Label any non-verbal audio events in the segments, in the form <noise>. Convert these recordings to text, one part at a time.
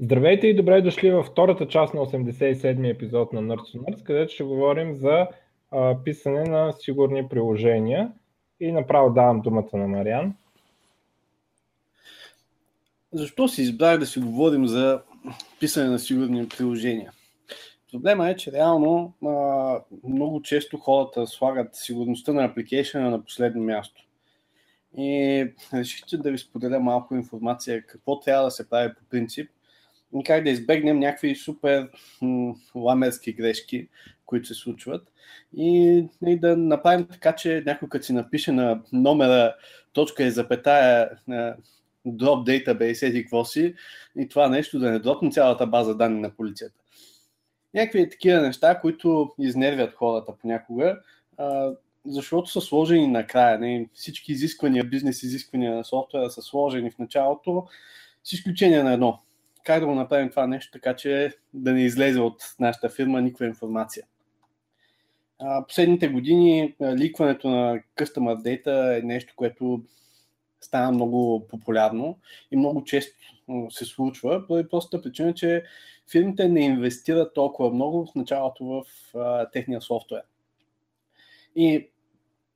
Здравейте и добре дошли във втората част на 87-ми епизод на Nerds to Nerds, където ще говорим за а, писане на сигурни приложения. И направо давам думата на Мариан. Защо си избрах да си говорим за писане на сигурни приложения? Проблема е, че реално а, много често хората слагат сигурността на апликейшена на последно място. И решихте да ви споделя малко информация какво трябва да се прави по принцип как да избегнем някакви супер ламерски грешки, които се случват. И, и да направим така, че някой като си напише на номера точка и запетая на drop database, еди какво си, и това нещо да не дропне цялата база данни на полицията. Някакви такива неща, които изнервят хората понякога, а, защото са сложени накрая. Не? Всички изисквания, бизнес изисквания на софтуера са сложени в началото, с изключение на едно как да го направим това нещо, така че да не излезе от нашата фирма никаква информация. А, последните години ликването на Customer Data е нещо, което става много популярно и много често се случва, поради простата причина, че фирмите не инвестират толкова много в началото в а, техния софтуер. И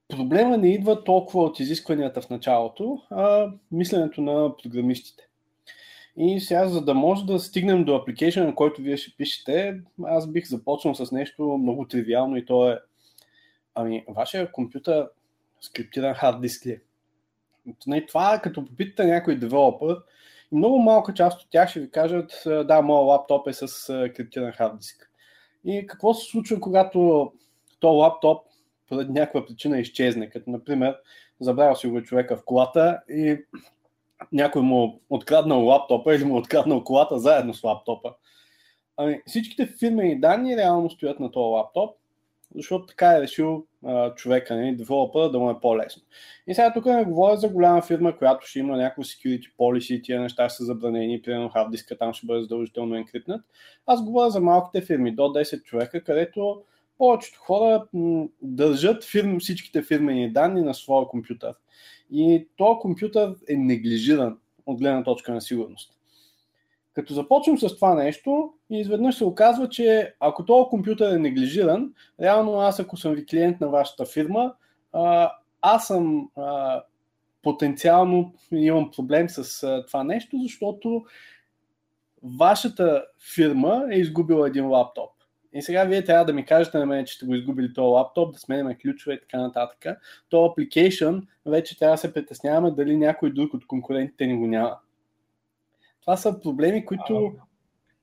проблема не идва толкова от изискванията в началото, а мисленето на програмистите. И сега, за да може да стигнем до апликейшн, на който вие ще пишете, аз бих започнал с нещо много тривиално и то е Ами, вашия компютър скриптиран хард диск ли? Не, това е като попитате някой девелопър, много малка част от тях ще ви кажат, да, моят лаптоп е с криптиран хард диск. И какво се случва, когато то лаптоп поради някаква причина изчезне, като например забравя си го човека в колата и някой му откраднал лаптопа или му откраднал колата заедно с лаптопа. Ами, всичките фирмени данни реално стоят на този лаптоп, защото така е решил а, човека, не, девелопера, да му е по-лесно. И сега тук не говоря за голяма фирма, която ще има някакво security policy, тия неща са забранени, примерно хард диска там ще бъде задължително енкрипнат. Аз говоря за малките фирми, до 10 човека, където повечето хора държат фирм, всичките фирмени данни на своя компютър. И този компютър е неглижиран от гледна точка на сигурност. Като започнем с това нещо, и изведнъж се оказва, че ако този компютър е неглижиран, реално аз ако съм ви клиент на вашата фирма, аз съм потенциално имам проблем с това нещо, защото вашата фирма е изгубила един лаптоп. И сега вие трябва да ми кажете на мен, че сте го изгубили този лаптоп, да сменяме ключове и така нататък. То application вече трябва да се притесняваме дали някой друг от конкурентите ни го няма. Това са проблеми, които...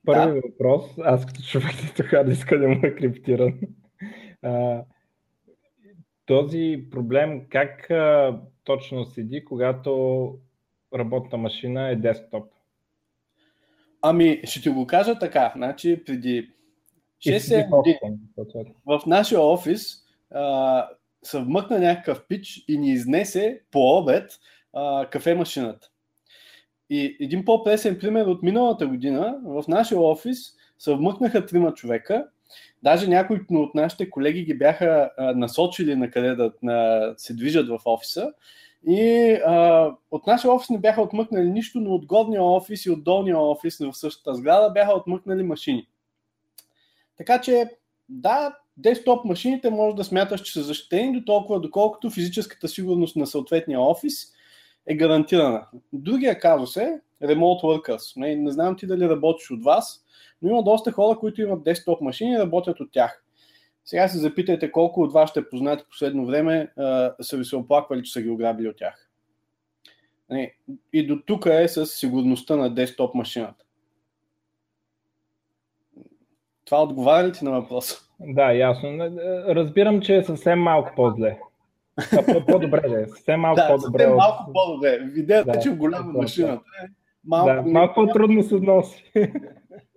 Първи да. въпрос, аз като човек така да иска да му е криптиран. А, този проблем как а, точно седи, когато работна машина е десктоп? Ами, ще ти го кажа така. Значи, преди 6 години в нашия офис а, се вмъкна някакъв пич и ни изнесе по обед а, кафе машината. И един по-пресен пример от миналата година в нашия офис се вмъкнаха трима човека. Даже някои от нашите колеги ги бяха а, насочили на къде да на, се движат в офиса. И а, от нашия офис не бяха отмъкнали нищо, но от горния офис и от долния офис в същата сграда бяха отмъкнали машини. Така че, да, десктоп машините може да смяташ, че са защитени до толкова, доколкото физическата сигурност на съответния офис е гарантирана. Другия казус е remote workers. Не, не знам ти дали работиш от вас, но има доста хора, които имат десктоп машини и работят от тях. Сега се запитайте колко от вас ще познати последно време а, са ви се оплаквали, че са ги ограбили от тях. И до тук е с сигурността на десктоп машината. Това отговаря ли ти на въпроса? Да, ясно. Разбирам, че е съвсем малко по-зле. По-добре да е. Съвсем малко да, по-добре. Съвсем малко по-добре. Видеята, да, че в голяма да, машина. Да. Малко, да, малко по-трудно се носи. <laughs>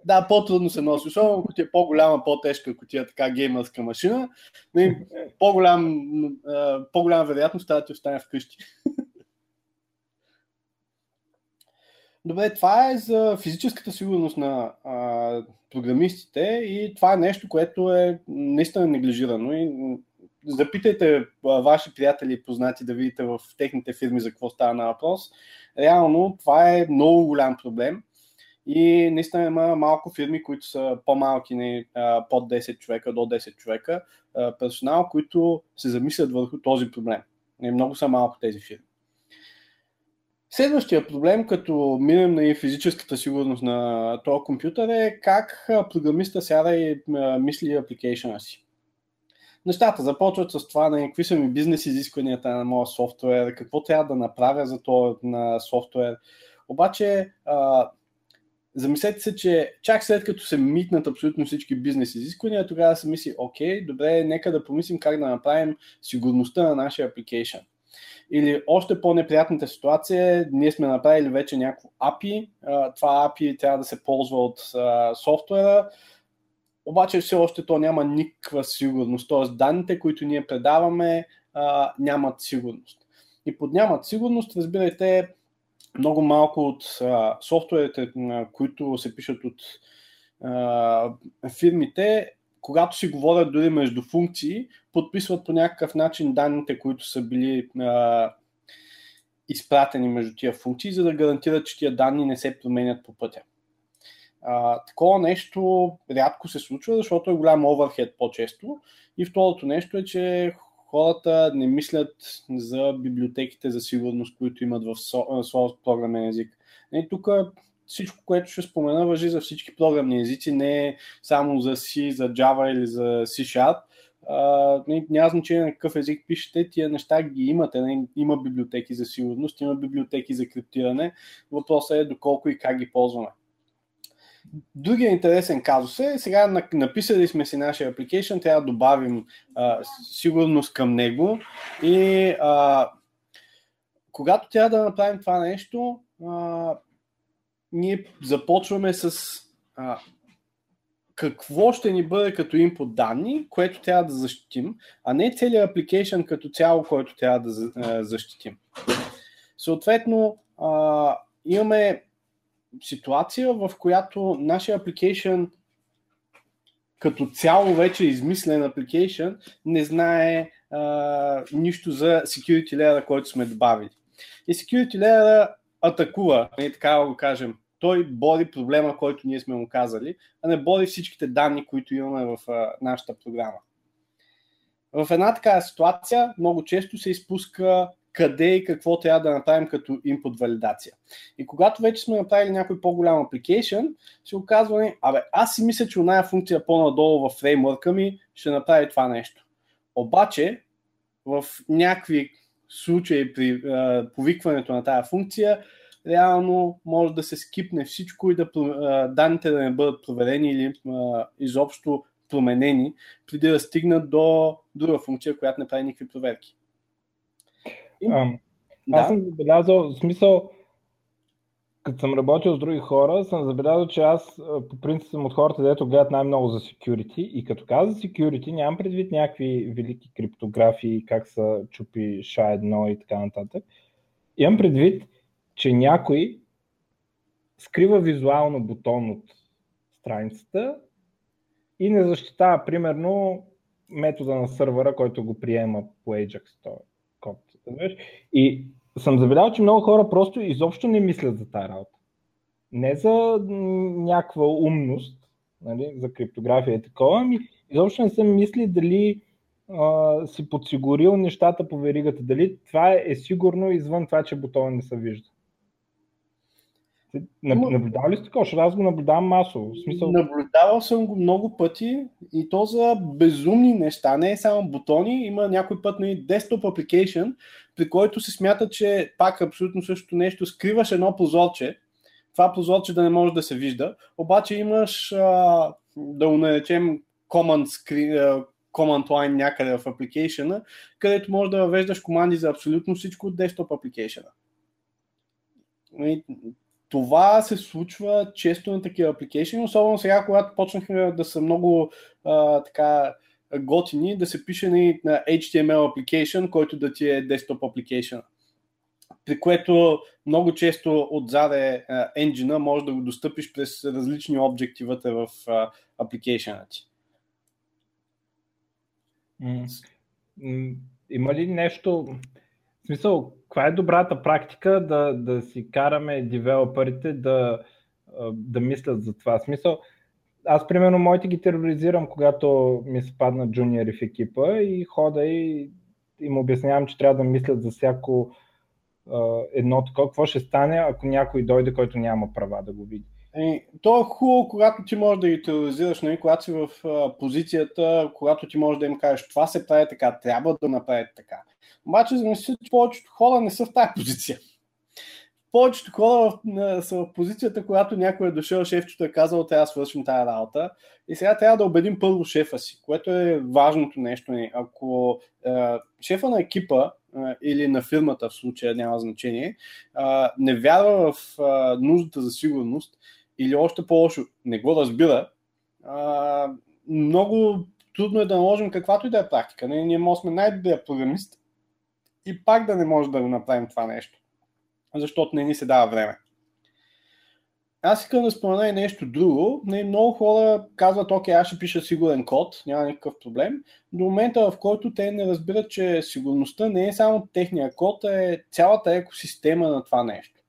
Да, по-трудно се носи. Особено ако ти е по-голяма, по-тежка, ако ти е така геймърска машина, по-голям, по-голяма вероятност трябва да ти остане вкъщи. <laughs> Добре, това е за физическата сигурност на а, програмистите и това е нещо, което е наистина неглижирано и запитайте ваши приятели и познати да видите в техните фирми за какво става на въпрос. Реално това е много голям проблем И наистина има малко фирми, които са по-малки, не, под 10 човека, до 10 човека персонал, които се замислят върху този проблем. Не, много са малко тези фирми. Следващия проблем, като минем на физическата сигурност на този компютър е как програмиста сяда и мисли апликейшена си. Нещата започват с това на какви са ми бизнес изискванията на моя софтуер, какво трябва да направя за този на софтуер. Обаче, замислете се, че чак след като се митнат абсолютно всички бизнес изисквания, тогава се мисли, окей, добре, нека да помислим как да направим сигурността на нашия апликейшн. Или още по-неприятната ситуация ние сме направили вече някакво API, това API трябва да се ползва от софтуера, обаче все още то няма никаква сигурност, т.е. данните, които ние предаваме, нямат сигурност. И под нямат сигурност, разбирайте, много малко от софтуерите, които се пишат от фирмите, когато си говорят дори между функции, подписват по някакъв начин данните, които са били а, изпратени между тия функции, за да гарантират, че тия данни не се променят по пътя. А, такова нещо рядко се случва, защото е голям оверхед по-често. И второто нещо е, че хората не мислят за библиотеките за сигурност, които имат в своят програмен език. И тук всичко, което ще спомена, въжи за всички програмни езици, не е само за C, за Java или за C Sharp. Uh, няма значение на какъв език пишете, тия неща ги имате. Не? Има библиотеки за сигурност, има библиотеки за криптиране. Въпросът е доколко и как ги ползваме. Другия интересен казус е, сега написали сме си нашия application, трябва да добавим а, сигурност към него и а, когато трябва да направим това нещо, а, ние започваме с а, какво ще ни бъде като input данни, което трябва да защитим, а не целият application като цяло, който трябва да а, защитим. Съответно, а, имаме ситуация, в която нашия application като цяло вече измислен application не знае а, нищо за security layer, който сме добавили. И security layer атакува, не така да го кажем. Той бори проблема, който ние сме му казали, а не бори всичките данни, които имаме в а, нашата програма. В една такава ситуация много често се изпуска къде и какво трябва да направим като input валидация. И когато вече сме направили някой по-голям application, се оказва, абе, аз си мисля, че оная функция по-надолу в фреймворка ми ще направи това нещо. Обаче, в някакви случаи при а, повикването на тази функция, реално може да се скипне всичко и да данните да не бъдат проверени или а, изобщо променени, преди да стигнат до друга функция, която не прави никакви проверки. А, да. Аз съм забелязал, в смисъл, като съм работил с други хора, съм забелязал, че аз по принцип съм от хората, дето гледат най-много за security и като каза security, нямам предвид някакви велики криптографии, как са чупи SHA-1 и така нататък. Имам предвид, че някой скрива визуално бутон от страницата и не защитава, примерно, метода на сървъра, който го приема по Ajax код. И съм забелязал, че много хора просто изобщо не мислят за тази работа. Не за някаква умност, нали, за криптография и такова, ами изобщо не съм мисли дали а, си подсигурил нещата по веригата, дали това е сигурно извън това, че бутона не се вижда. Наблюдава ли сте такова? Защото аз го наблюдавам масово. В смисъл... Наблюдавал съм го много пъти и то за безумни неща. Не е само бутони, има някой път на desktop application, при който се смята, че пак абсолютно същото нещо, скриваш едно прозорче, това прозорче да не може да се вижда, обаче имаш, а, да го наречем, command, screen, command line някъде в application, където можеш да въвеждаш команди за абсолютно всичко от desktop application това се случва често на такива апликейшени, особено сега, когато почнахме да са много а, така готини, да се пише на HTML application, който да ти е desktop application. При което много често отзаде енджина може да го достъпиш през различни обекти вътре в апликейшена ти. Има ли нещо, в смисъл, каква е добрата практика да, да си караме девелоперите да да мислят за това. Смисъл, аз примерно моите ги тероризирам, когато ми се паднат джуниори в екипа и хода и им обяснявам, че трябва да мислят за всяко едно такова, какво ще стане, ако някой дойде, който няма права да го види. Е, то е хубаво, когато ти можеш да ги тероризираш, нали, когато си в а, позицията, когато ти можеш да им кажеш това се прави така, трябва да направи така. Обаче, за мисля, че повечето хора не са в тази позиция. Повечето хора в, са в позицията, когато някой е дошъл, шефчето е казал, трябва да свършим тази работа. И сега трябва да убедим първо шефа си, което е важното нещо. Ако е, шефа на екипа или на фирмата в случая, няма значение, не вярва в нуждата за сигурност, или още по-лошо, не го разбира, а, много трудно е да наложим каквато и да е практика. Ние, ние може сме най-добрият програмист и пак да не може да го направим това нещо, защото не ни се дава време. Аз искам да спомена и нещо друго. Не, много хора казват, окей, аз ще пиша сигурен код, няма никакъв проблем. До момента, в който те не разбират, че сигурността не е само техния код, а е цялата екосистема на това нещо.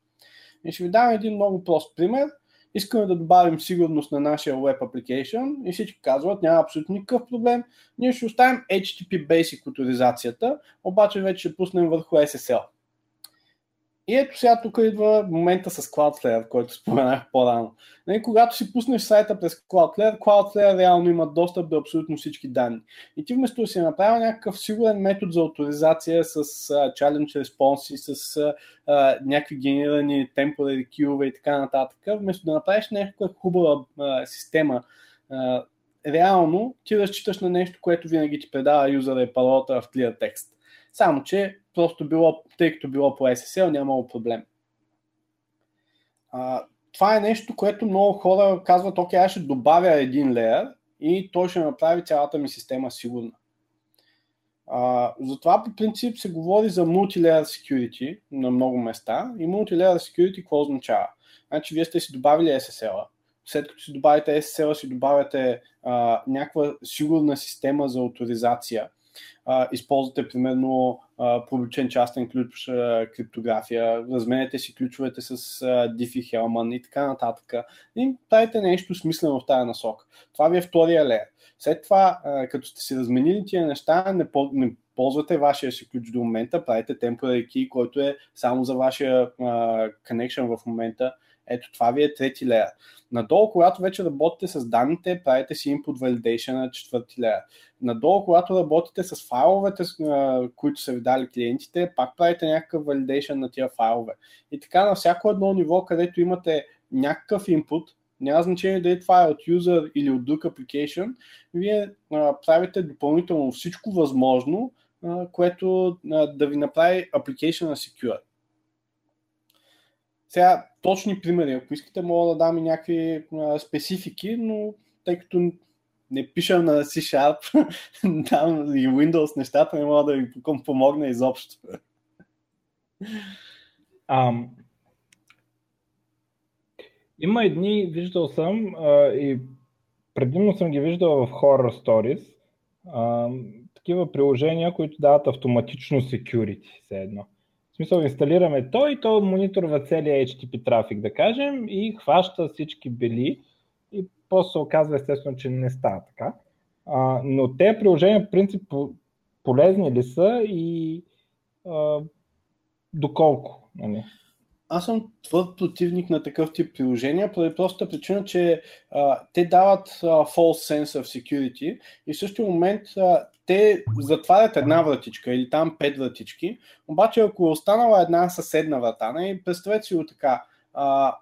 И ще ви дам един много прост пример искаме да добавим сигурност на нашия web application и всички казват, няма абсолютно никакъв проблем, ние ще оставим HTTP Basic авторизацията, обаче вече ще пуснем върху SSL. И ето сега тук идва момента с Cloudflare, който споменах по-рано. Нали, когато си пуснеш сайта през Cloudflare, Cloudflare реално има достъп до абсолютно всички данни. И ти вместо да си направил някакъв сигурен метод за авторизация с uh, challenge response и с uh, някакви генерирани temporary queue и така нататък, вместо да направиш някаква хубава uh, система, uh, реално ти разчиташ на нещо, което винаги ти предава юзера и паролата в clear текст. Само, че просто било, тъй като било по SSL, нямало проблем. А, това е нещо, което много хора казват, окей, аз ще добавя един леер и той ще направи цялата ми система сигурна. А, затова по принцип се говори за multi-layer security на много места и multi-layer security какво означава? Значи вие сте си добавили SSL-а, след като си добавите SSL, си добавяте а, някаква сигурна система за авторизация – а, използвате примерно публичен частен ключ, а, криптография, разменете си ключовете с а, Diffie Hellman и така нататък. И правите нещо смислено в тази насока. Това ви е втория леер. След това, а, като сте си разменили тия неща, не, по, не ползвате вашия си ключ до момента, правите temporary key, който е само за вашия а, connection в момента. Ето това ви е трети леер. Надолу, когато вече работите с данните, правите си input validation на четвърти леер. Надолу, когато работите с файловете, които са ви дали клиентите, пак правите някакъв validation на тия файлове. И така на всяко едно ниво, където имате някакъв input, няма значение дали това е от user или от друг application, вие правите допълнително всичко възможно, което да ви направи application secure. Сега, точни примери, ако искате, мога да дам и някакви а, специфики, но тъй като не пиша на C-Sharp, <laughs> там и Windows нещата, не мога да ви помогна изобщо. Um, има едни, виждал съм а, и предимно съм ги виждал в Horror Stories, а, такива приложения, които дават автоматично security, все едно. Смисъл, инсталираме то и то мониторва целият HTTP трафик, да кажем, и хваща всички бели и после се оказва естествено, че не става така. А, но те приложения, в принцип, полезни ли са и а, доколко? Нали? Аз съм твърд противник на такъв тип приложения, поради простата причина, че а, те дават а, false sense of security и в същия момент а, те затварят една вратичка или там пет вратички, обаче ако е останала една съседна врата, не, нали, представете си го така, а,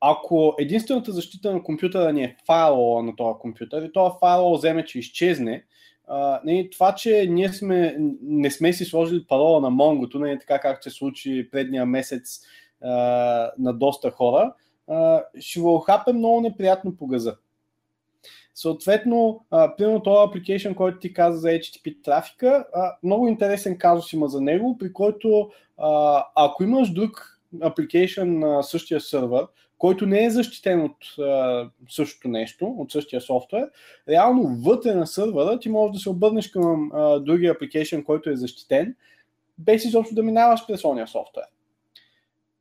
ако единствената защита на компютъра ни е файло на този компютър и този файл вземе, че изчезне, Uh, не, това, че ние сме, не сме си сложили парола на Монгото, не така както се случи предния месец uh, на доста хора, uh, ще го хапе много неприятно по газа. Съответно, примерно този application, който ти каза за HTTP трафика, много интересен казус има за него, при който ако имаш друг application на същия сървър, който не е защитен от същото нещо, от същия софтуер, реално вътре на сървъра ти можеш да се обърнеш към другия application, който е защитен, без изобщо да минаваш през ония софтуер.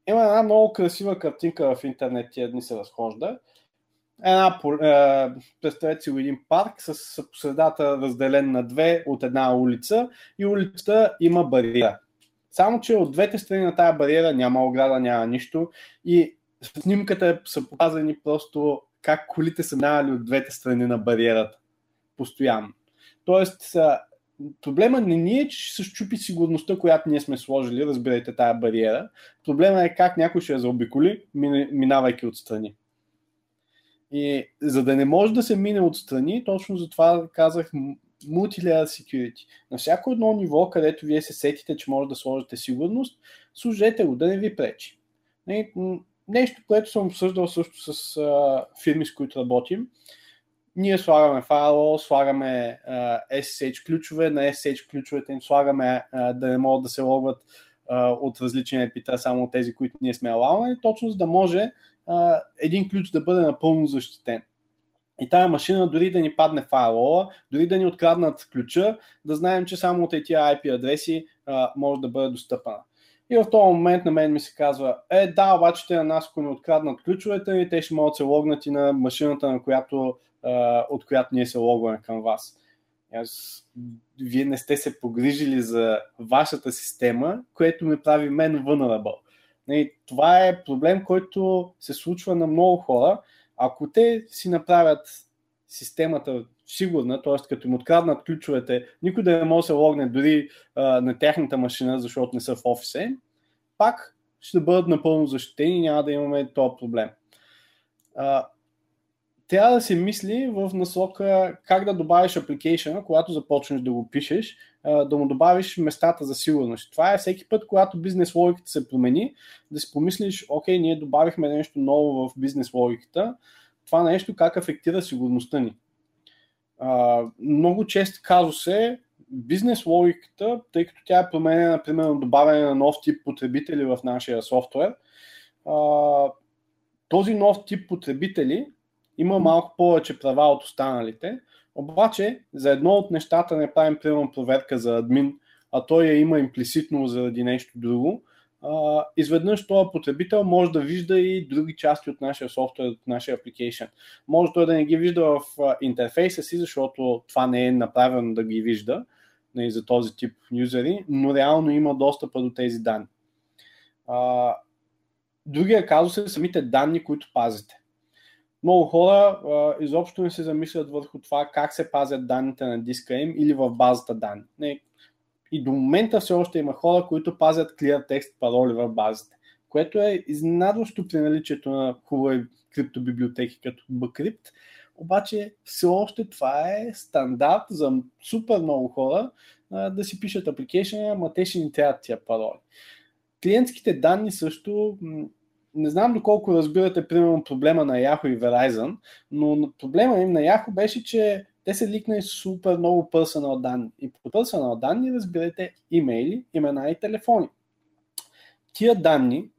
има една много красива картинка в интернет, тия дни се разхожда. Една, е, представете си един парк с посредата разделен на две от една улица и улицата има бариера. Само, че от двете страни на тая бариера няма ограда, няма нищо и снимката са показани просто как колите са минали от двете страни на бариерата. Постоянно. Тоест, проблема не ни е, че ще се щупи сигурността, която ние сме сложили, разбирайте тая бариера. Проблема е как някой ще я заобиколи, минавайки отстрани. И за да не може да се мине отстрани, точно затова казах Multilayer Security. На всяко едно ниво, където вие се сетите, че може да сложите сигурност, служете го, да не ви пречи. Нещо, което съм обсъждал също с фирми, с които работим. Ние слагаме firewall, слагаме SSH ключове, на SSH ключовете им слагаме да не могат да се логват от различни епита, само от тези, които ние сме алавани, точно за да може един ключ да бъде напълно защитен. И тая машина, дори да ни падне файлова, дори да ни откраднат ключа, да знаем, че само от тези IP адреси а, може да бъде достъпна. И в този момент на мен ми се казва, е да, обаче те на нас, ако ни откраднат ключовете ни, те ще могат да се логнат и на машината, на която, а, от която ние се логваме към вас. Аз, вие не сте се погрижили за вашата система, което ми прави мен vulnerable. И това е проблем, който се случва на много хора. Ако те си направят системата сигурна, т.е. като им откраднат ключовете, никой да не може да се логне дори а, на тяхната машина, защото не са в офисе, пак ще бъдат напълно защитени и няма да имаме този проблем. А, трябва да се мисли в насока как да добавиш application, когато започнеш да го пишеш, да му добавиш местата за сигурност. Това е всеки път, когато бизнес логиката се промени, да си помислиш, окей, ние добавихме нещо ново в бизнес логиката, това нещо как афектира сигурността ни. много често казва се, бизнес логиката, тъй като тя е променена, например, добавяне на нов тип потребители в нашия софтуер, този нов тип потребители има малко повече права от останалите, обаче за едно от нещата не правим примерно проверка за админ, а той я има имплиситно заради нещо друго, Uh, изведнъж този потребител може да вижда и други части от нашия софтуер, от нашия application. Може той да не ги вижда в интерфейса си, защото това не е направено да ги вижда нали, за този тип юзери, но реално има достъпа до тези данни. Uh, другия казус е самите данни, които пазите много хора а, изобщо не се замислят върху това как се пазят данните на диска им или в базата данни. Не. И до момента все още има хора, които пазят clear text пароли в базите, което е изненадващо при наличието на хубави криптобиблиотеки като Bcrypt, обаче все още това е стандарт за супер много хора а, да си пишат application, ама те ще ни трябват тия пароли. Клиентските данни също не знам доколко разбирате, примерно, проблема на Yahoo и Verizon, но проблема им на Yahoo беше, че те се ликнали супер много персонал данни. И по персонал данни разбирате имейли, имена и телефони. Тия данни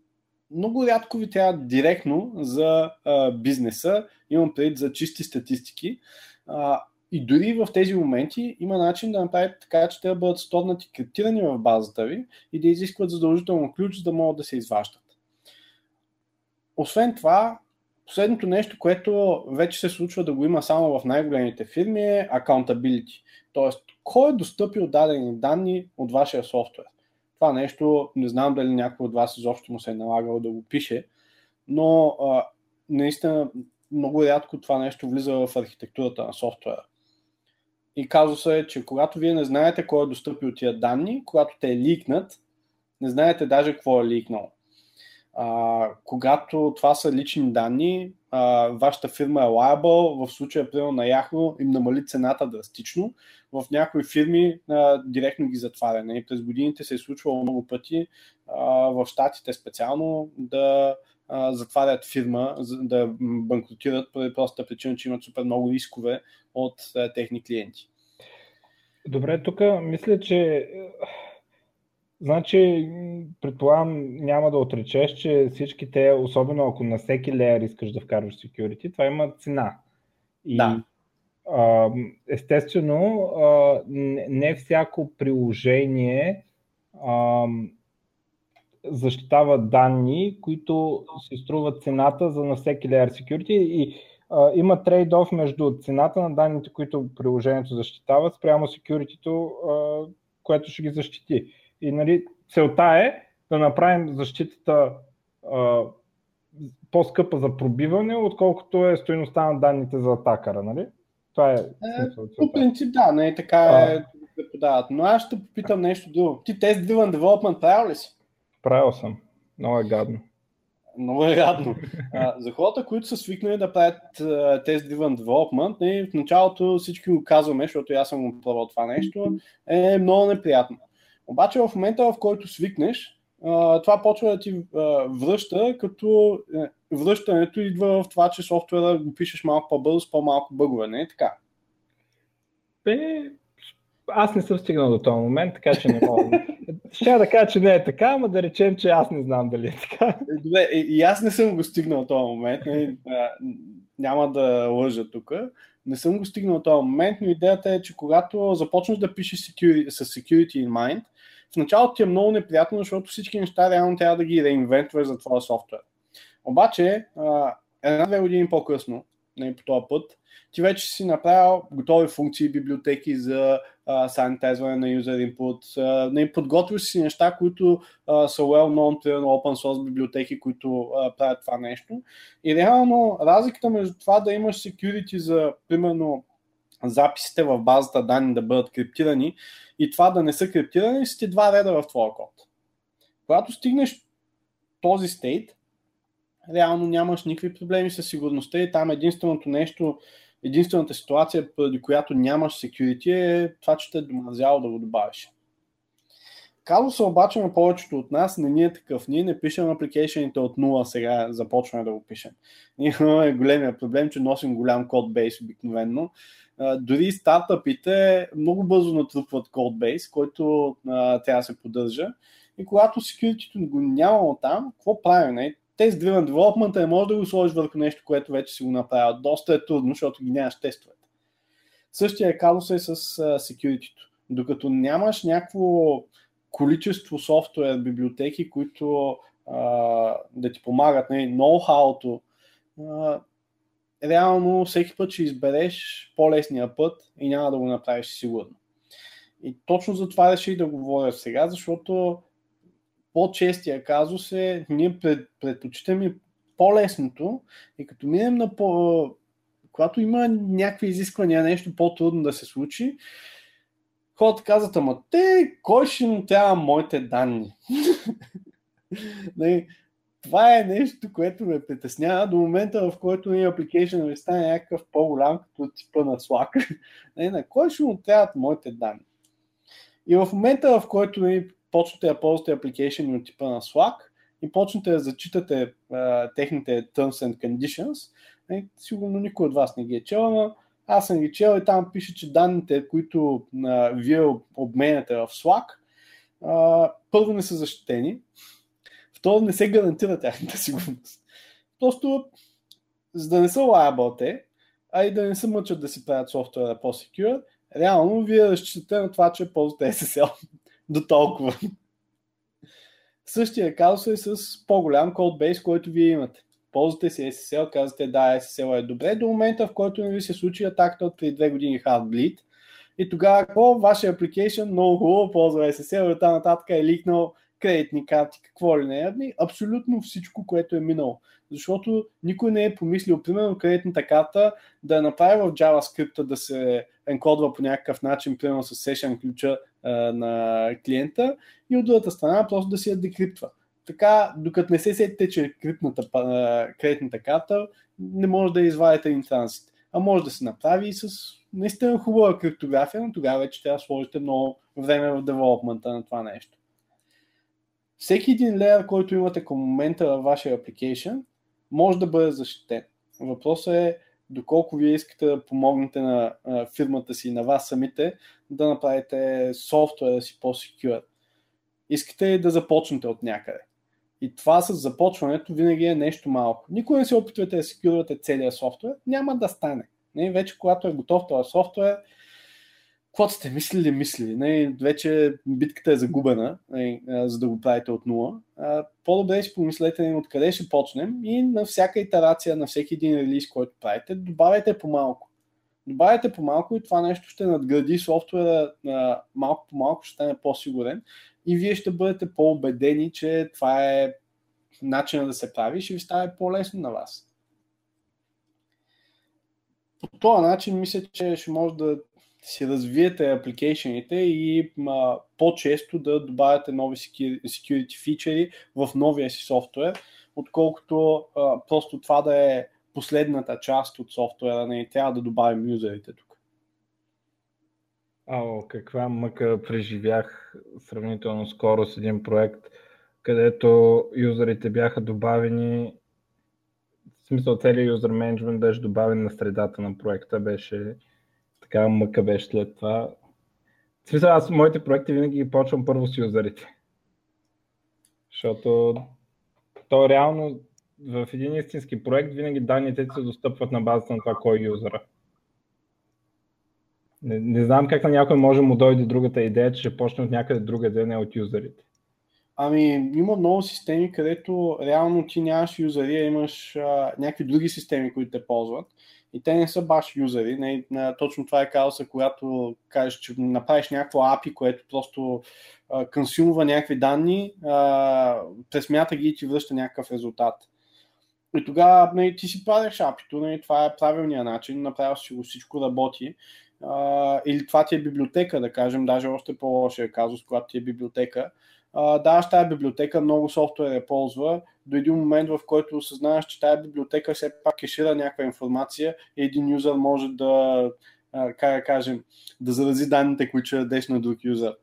много рядко ви трябва директно за а, бизнеса, имам предвид за чисти статистики. А, и дори в тези моменти има начин да направите така, че те да бъдат сторнати криптирани в базата ви и да изискват задължително ключ, за да могат да се изваждат. Освен това, последното нещо, което вече се случва да го има само в най-големите фирми е accountability. Тоест, кой е достъпил дадени данни от вашия софтуер? Това нещо, не знам дали някой от вас изобщо му се е налагал да го пише, но а, наистина много рядко това нещо влиза в архитектурата на софтуера. И казва се, че когато вие не знаете кой е достъпил тия данни, когато те ликнат, не знаете даже какво е ликнал. А, когато това са лични данни, а, вашата фирма е liable, в случая примерно на Yahoo им намали цената драстично, в някои фирми а, директно ги затваря. И нали, през годините се е случвало много пъти а, в Штатите специално да затварят фирма, да банкротират поради простата причина, че имат супер много рискове от техни клиенти. Добре, тук мисля, че Значи, предполагам, няма да отречеш, че всички те, особено ако на всеки леер искаш да вкарваш security, това има цена. И, да. А, естествено, а, не всяко приложение а, защитава данни, които се струват цената за на всеки layer security и а, има трейд-оф между цената на данните, които приложението защитава, спрямо security което ще ги защити. И нали, целта е да направим защитата а, по-скъпа за пробиване, отколкото е стоеността на данните за атакара, нали? Това е. е по принцип, да, не е така е да подават. Но аз ще попитам нещо друго. Ти тест driven development правил ли си? Правил съм. Много е гадно. Много е гадно. А, за хората, които са свикнали да правят тест driven development, не, в началото всички го казваме, защото аз съм го пробвал това нещо, е много неприятно. Обаче в момента, в който свикнеш, това почва да ти връща, като е, връщането идва в това, че софтуера го пишеш малко по-бързо с по-малко бъгове, не е така? Бе, аз не съм стигнал до този момент, така че не мога. Ще да кажа, че не е така, ама да речем, че аз не знам дали е така. Е, добре, и аз не съм го стигнал този момент. Не, няма да лъжа тук. Не съм го стигнал този момент, но идеята е, че когато започнеш да пишеш security, с security in mind, в началото ти е много неприятно, защото всички неща реално трябва да ги реинвентваш за твоя софтуер. Обаче, една-две години по-късно, не по този път, ти вече си направил готови функции, библиотеки за санитайзване на user input, не подготвиш си неща, които а, са well known на open source библиотеки, които а, правят това нещо. И реално разликата между това да имаш security за, примерно, записите в базата данни да бъдат криптирани и това да не са криптирани, са ти два реда в твоя код. Когато стигнеш този стейт, реално нямаш никакви проблеми с сигурността и там единственото нещо, единствената ситуация, поради която нямаш security е това, че те е домазяло да го добавиш. се обаче на повечето от нас не ни е такъв. Ние не пишем апликейшените от нула, сега започваме да го пишем. Ние имаме големия проблем, че носим голям код бейс обикновенно. Дори стартъпите много бързо натрупват кодбейс, който трябва да се поддържа. И когато security го няма там, какво правим? Не? Тест driven development не може да го сложиш върху нещо, което вече си го направил. Доста е трудно, защото ги нямаш тестовете. Същия казус е с security. Докато нямаш някакво количество софтуер, библиотеки, които а, да ти помагат, не, ноу-хауто, реално всеки път ще избереш по-лесния път и няма да го направиш сигурно. И точно за това реших да говоря сега, защото по-честия казус е, ние пред, предпочитаме по-лесното и като минем на по... Когато има някакви изисквания, нещо по-трудно да се случи, хората казват, ама те, кой ще му трябва моите данни? <laughs> Това е нещо, което ме притеснява до момента, в който ни application ви стане някакъв по-голям, като типа на Slack. <laughs> На кой ще му трябват моите данни? И в момента, в който ни почнете да ползвате application от типа на Slack и почнете да зачитате а, техните terms and conditions, не, сигурно никой от вас не ги е чел, но аз съм ги чел и там пише, че данните, които а, вие обменяте в Slack, а, първо не са защитени, Второ, не се гарантира тяхната <laughs> сигурност. Просто, за да не са liable а и да не се мъчат да си правят софтуера по-secure, реално вие разчитате на това, че ползвате SSL <laughs> до толкова. Същия казус е с по-голям кодбейс, който вие имате. Ползвате си SSL, казвате да, SSL е добре, до момента в който не ви се случи атаката от преди две години Heartbleed. И тогава, ако вашия application много хубаво ползва SSL и оттам нататък е ликнал кредитни карти, какво ли не е, ами, абсолютно всичко, което е минало. Защото никой не е помислил, примерно, кредитната карта да я направи в JavaScript да се енкодва по някакъв начин, примерно с session ключа а, на клиента и от другата страна просто да си я декриптва. Така, докато не се сетите, че криптната, кредитната карта не може да извадите един транзит. А може да се направи и с наистина хубава криптография, но тогава вече трябва да сложите много време в девелопмента на това нещо всеки един леер, който имате към момента във вашия application, може да бъде защитен. Въпросът е доколко вие искате да помогнете на фирмата си, на вас самите, да направите софтуера си по-secure. Искате да започнете от някъде. И това с започването винаги е нещо малко. Никой не се опитвате да секюрвате целият софтуер, няма да стане. Не, вече когато е готов този софтуер, каквото сте мислили, мислили. Не, вече битката е загубена, не, за да го правите от нула. По-добре си помислете откъде ще почнем и на всяка итерация, на всеки един релиз, който правите, добавяйте по-малко. Добавяйте по-малко и това нещо ще надгради софтуера по малко, ще стане по-сигурен и вие ще бъдете по-убедени, че това е начинът да се прави и ще ви стане по-лесно на вас. По този начин мисля, че ще може да си развиете апликейшените и а, по-често да добавяте нови security фичери в новия си софтуер, отколкото а, просто това да е последната част от софтуера, не трябва да добавим юзерите тук. Ао, каква мъка преживях сравнително скоро с един проект, където юзерите бяха добавени в смисъл целият юзер менеджмент беше добавен на средата на проекта, беше така мъка беше след това. В смисъл, аз моите проекти винаги ги почвам първо с юзерите. Защото то реално в един истински проект винаги данните се достъпват на базата на това кой е юзера. Не, не знам как на някой може му дойде другата идея, че ще почне от някъде друга ден, не от юзерите. Ами, има много системи, където реално ти нямаш юзери, а имаш а, някакви други системи, които те ползват. И те не са баш юзери. Не, не, точно това е казуса, когато кажеш, че направиш някакво API, което просто а, консумва някакви данни, а, пресмята ги и ти връща някакъв резултат. И тогава не, ти си правиш API-то, не, това е правилният начин, направил си го, всичко работи. А, или това ти е библиотека, да кажем, даже още по-лошия казус, когато ти е библиотека даваш тази библиотека, много софтуер я ползва, до един момент, в който осъзнаваш, че тази библиотека все пак кешира някаква информация и един юзър може да, как да кажем, да зарази данните, които ще дадеш на друг юзър.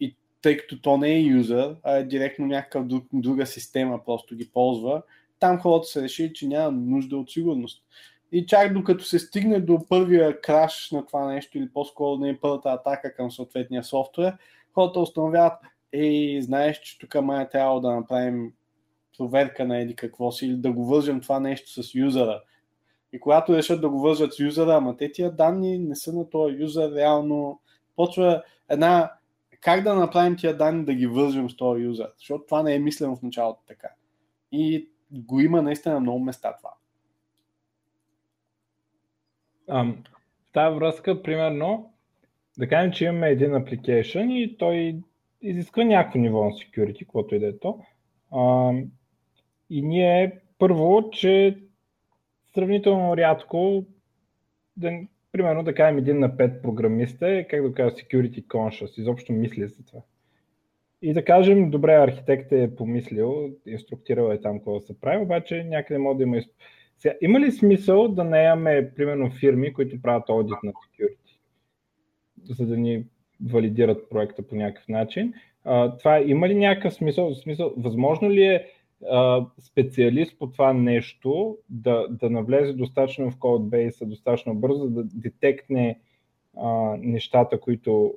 И тъй като то не е юзър, а е директно някаква друг, друга система, просто ги ползва, там хората се решили, че няма нужда от сигурност. И чак докато се стигне до първия краш на това нещо или по-скоро не е първата атака към съответния софтуер, хората установяват, ей, знаеш, че тук май е трябва да направим проверка на еди какво си или да го вържем това нещо с юзера. И когато решат да го вържат с юзера, ама те тия данни не са на този юзер, реално почва една как да направим тия данни да ги вържем с този юзер, защото това не е мислено в началото така. И го има наистина на много места това. Um, в тази връзка, примерно, да кажем, че имаме един application и той изисква някакво ниво на security, каквото и да е то. А, и ние първо, че сравнително рядко, да, примерно да кажем един на пет програмиста е, как да кажа, security conscious, изобщо мисли за това. И да кажем, добре, архитект е помислил, инструктирал е там какво да се прави, обаче някъде може да има... Сега, има ли смисъл да наемаме, примерно, фирми, които правят аудит на security? За да ни валидират проекта по някакъв начин. А, това има ли някакъв смисъл? смисъл възможно ли е а, специалист по това нещо да, да навлезе достатъчно в кодбейса, достатъчно бързо, да детекне а, нещата, които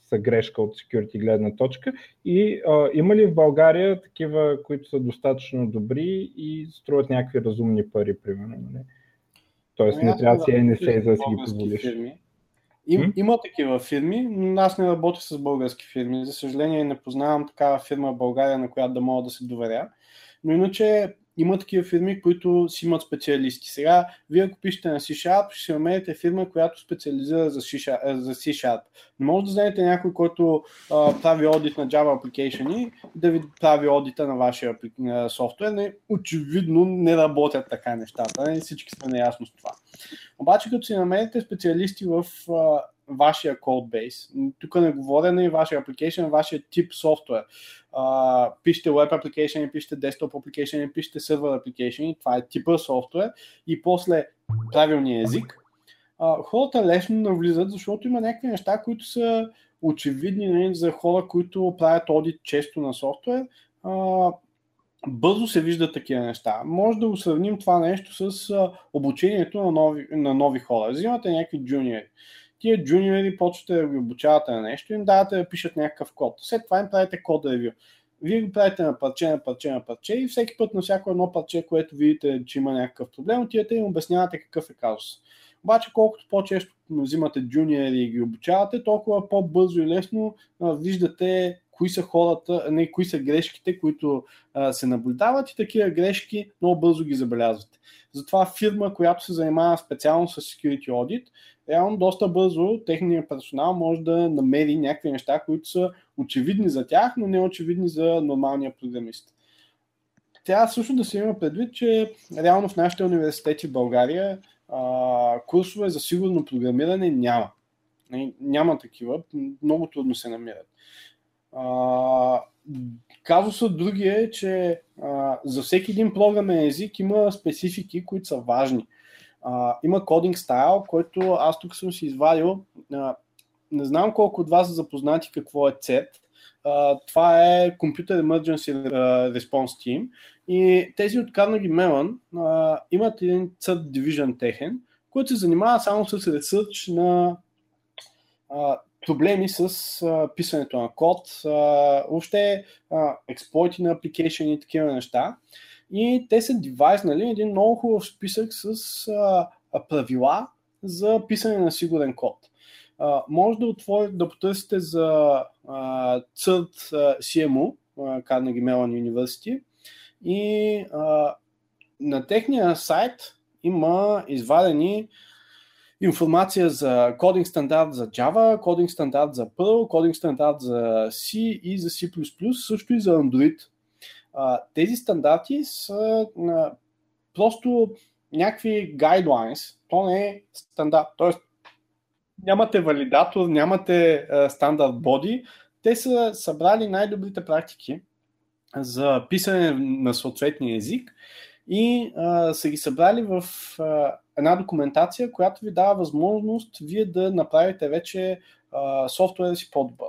са грешка от security гледна точка и а, има ли в България такива, които са достатъчно добри и струват някакви разумни пари, примерно? Не? Тоест не ами трябва да си NSA за да си ги позволиш. Фирми им? Има такива фирми, но аз не работя с български фирми. За съжаление не познавам такава фирма в България, на която да мога да се доверя. Но иначе има такива фирми, които си имат специалисти. Сега, вие ако пишете на C-Sharp, ще намерите фирма, която специализира за C-Sharp. C-Sharp. Не може да знаете някой, който а, прави одит на Java application да ви прави одита на вашия софтуер. Не, очевидно не работят така нещата. Не всички сме наясно с това. Обаче, като си намерите специалисти в а, вашия кодбейс. Тук не говоря на вашия application, вашия тип софтуер. Пишете web application, пишете desktop application, пишете server application, това е типа софтуер и после правилния език. Uh, хората лесно навлизат, защото има някакви неща, които са очевидни нали, за хора, които правят одит често на софтуер. Uh, бързо се виждат такива неща. Може да го сравним това нещо с обучението на нови, на нови хора. Взимате някакви джуниори тия джуниори почвате да ви обучавате на нещо, им давате да пишат някакъв код. След това им правите код ревю. вие го правите на парче, на парче, на парче и всеки път на всяко едно парче, което видите, че има някакъв проблем, отивате и им обяснявате какъв е казус. Обаче, колкото по-често взимате джуниори и ги обучавате, толкова по-бързо и лесно виждате кои са хората, не, кои са грешките, които а, се наблюдават и такива грешки много бързо ги забелязвате. Затова фирма, която се занимава специално с security audit, реално доста бързо техният персонал може да намери някакви неща, които са очевидни за тях, но не очевидни за нормалния програмист. Тя също да се има предвид, че реално в нашите университети в България а, курсове за сигурно програмиране няма. Няма такива, много трудно се намират. А, казусът други е, че а, за всеки един програмен език има специфики, които са важни. Има кодинг стайл, който аз тук съм си извадил. А, не знам колко от вас са запознати какво е CERT. А, това е Computer Emergency Response Team. И тези от Carnegie Mellon а, имат един CERT Division техен, който се занимава само с ресърч на а, проблеми с а, писането на код, а, въобще експлойти на апликейшени и такива неща. И те са девайзнали един много хубав списък с а, правила за писане на сигурен код. А, може да, отвори, да потърсите за а, CERT CMU, Carnegie Mellon University, и а, на техния сайт има извадени информация за кодинг стандарт за Java, кодинг стандарт за Perl, кодинг стандарт за C и за C++, също и за Android. Тези стандарти са а, просто някакви guidelines, то не е стандарт. Тоест, нямате валидатор, нямате стандарт боди, те са събрали най-добрите практики за писане на съответния език и а, са ги събрали в а, една документация, която ви дава възможност вие да направите вече а, софтуера си по-добър.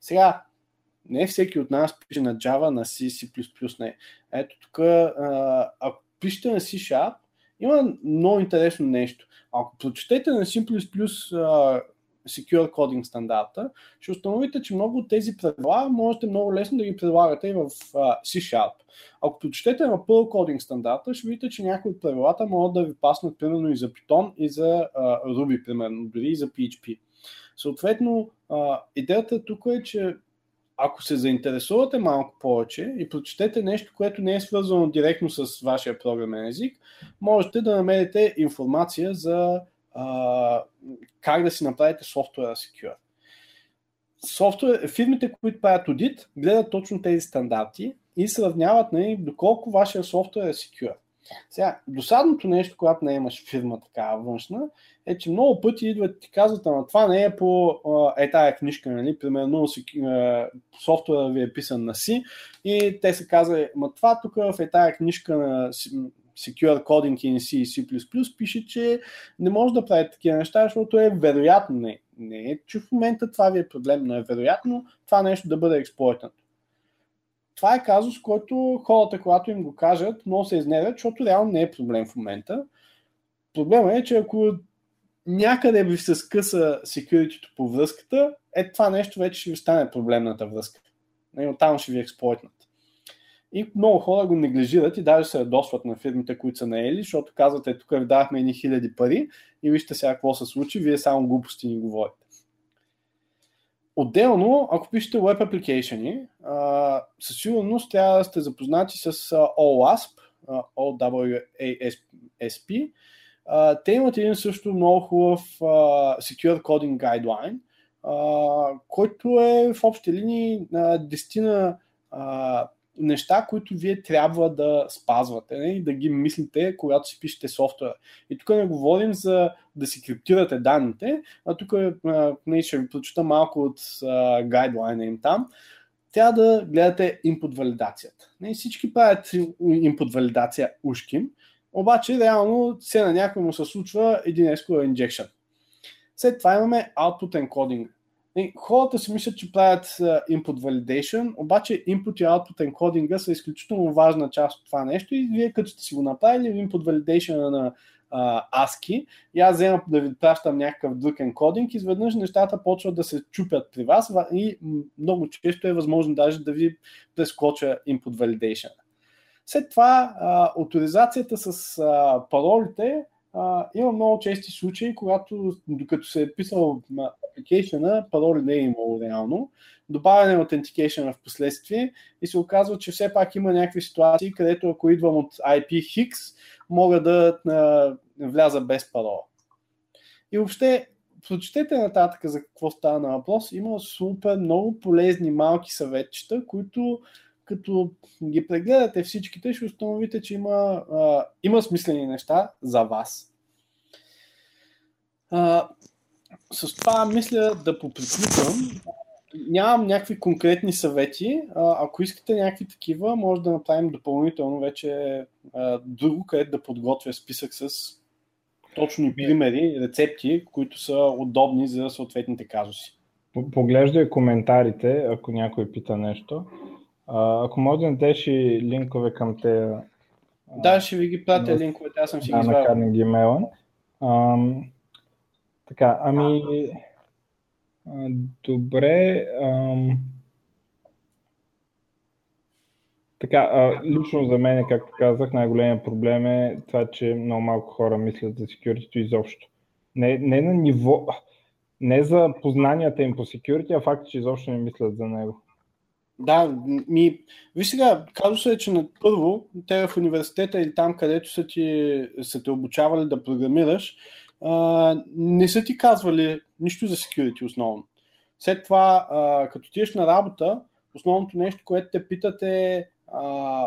Сега, не всеки от нас пише на Java, на C, C++, не. Ето тук, ако пишете на C Sharp, има много интересно нещо. Ако прочетете на C++ uh, Secure Coding стандарта, ще установите, че много от тези правила можете много лесно да ги прилагате и в uh, C-Sharp. Ако прочетете на Perl Coding стандарта, ще видите, че някои от правилата могат да ви паснат примерно и за Python, и за uh, Ruby, примерно, дори и за PHP. Съответно, идеята тук е, че ако се заинтересувате малко повече и прочетете нещо, което не е свързано директно с вашия програмен език, можете да намерите информация за а, как да си направите софтуера secure. Софтуер, фирмите, които правят аудит, гледат точно тези стандарти и сравняват нали, доколко вашия софтуер е secure. Сега, досадното нещо, когато не имаш фирма такава външна, е, че много пъти идват и ти казват, ама това не е по е тая книжка, нали? примерно софтуера ви е писан на C и те са казали, ма това тук в е тая книжка на Secure Coding in C и C++ пише, че не може да правите такива неща, защото е вероятно, не, не е, че в момента това ви е проблем, но е вероятно това нещо да бъде експлойтнато. Това е казус, който хората, когато им го кажат, много се изнервят, защото реално не е проблем в момента. Проблема е, че ако някъде ви се скъса security по връзката, е това нещо вече ще ви стане проблемната връзка. Нали, оттам ще ви експлойтнат. И много хора го неглижират и даже се ядосват на фирмите, които са наели, защото казват, е, тук ви давахме едни хиляди пари и вижте сега какво се случи, вие само глупости ни говорите. Отделно, ако пишете web application, със сигурност трябва да сте запознати с OWASP, OWASP. Те имат един също много хубав Secure Coding Guideline, който е в общи линии 10 неща, които вие трябва да спазвате не? и да ги мислите, когато си пишете софтуера. И тук не говорим за да си криптирате данните, а тук не, ще ви прочита малко от гайдлайна им там. Трябва да гледате input валидацията. Не? Всички правят input валидация ушким, обаче реално се на някой му се случва един SQL injection. След това имаме output encoding хората си мислят, че правят input validation, обаче input и output encoding са изключително важна част от това нещо и вие като сте си го направили input validation на а, ASCII и аз вземам да ви пращам някакъв друг енкодинг, изведнъж нещата почват да се чупят при вас и много често е възможно даже да ви прескоча input validation. След това а, авторизацията с а, паролите а, има много чести случаи, когато докато се е писал на application пароли не е имало реално, добавяне на authentication в последствие и се оказва, че все пак има някакви ситуации, където ако идвам от IP Hix, мога да а, вляза без парола. И въобще, прочетете нататък за какво става на въпрос. Има супер много полезни малки съветчета, които като ги прегледате всичките, ще установите, че има, а, има смислени неща за вас. А, с това мисля да поприключвам. Нямам някакви конкретни съвети. А, ако искате някакви такива, може да направим допълнително вече а, друго, където да подготвя списък с точни примери, рецепти, които са удобни за съответните казуси. Поглеждай коментарите, ако някой пита нещо. А, ако може да дадеш и линкове към те. Да, ще ви ги пратя линковете, аз съм си да, ги извадил. На Carnegie Mellon. така, ами... А, добре. Ам... Така, а, лично за мен, както казах, най-големият проблем е това, че много малко хора мислят за security изобщо. Не, не на ниво, не за познанията им по security, а факт, че изобщо не мислят за него. Да, ми, виж сега, казва се, че на първо, те в университета или там, където са, ти, са те обучавали да програмираш, а, не са ти казвали нищо за security основно. След това, а, като тиеш на работа, основното нещо, което те питат е а,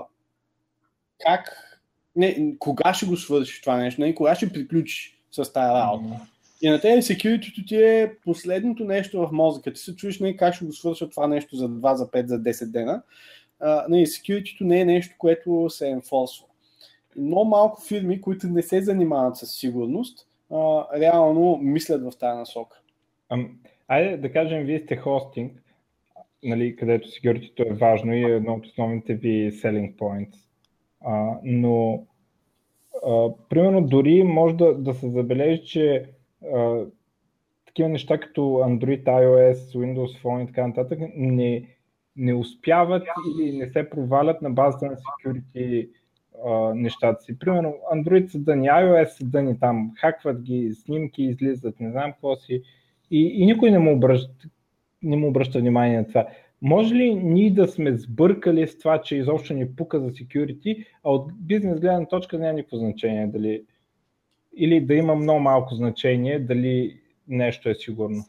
как, не, кога ще го свършиш това нещо, не, кога ще приключиш с тази работа. И на тези security ти е последното нещо в мозъка. Ти се чуеш не как ще го свърша това нещо за 2, за 5, за 10 дена. Uh, не, security не е нещо, което се енфорсва. Много малко фирми, които не се занимават с сигурност, uh, реално мислят в тази насока. Um, айде да кажем, вие сте хостинг, нали, където security е важно и е едно от основните ви selling points. Uh, но uh, примерно дори може да, да се забележи, че такива неща като Android, iOS, Windows Phone и така нататък не, не успяват или не се провалят на базата на security а, нещата си. Примерно Android са дъни, iOS са дъни там, хакват ги, снимки излизат, не знам какво си и, и никой не му, обръща, не му обръща внимание на това. Може ли ние да сме сбъркали с това, че изобщо ни пука за security, а от бизнес гледна точка няма никакво значение дали, или да има много малко значение дали нещо е сигурно.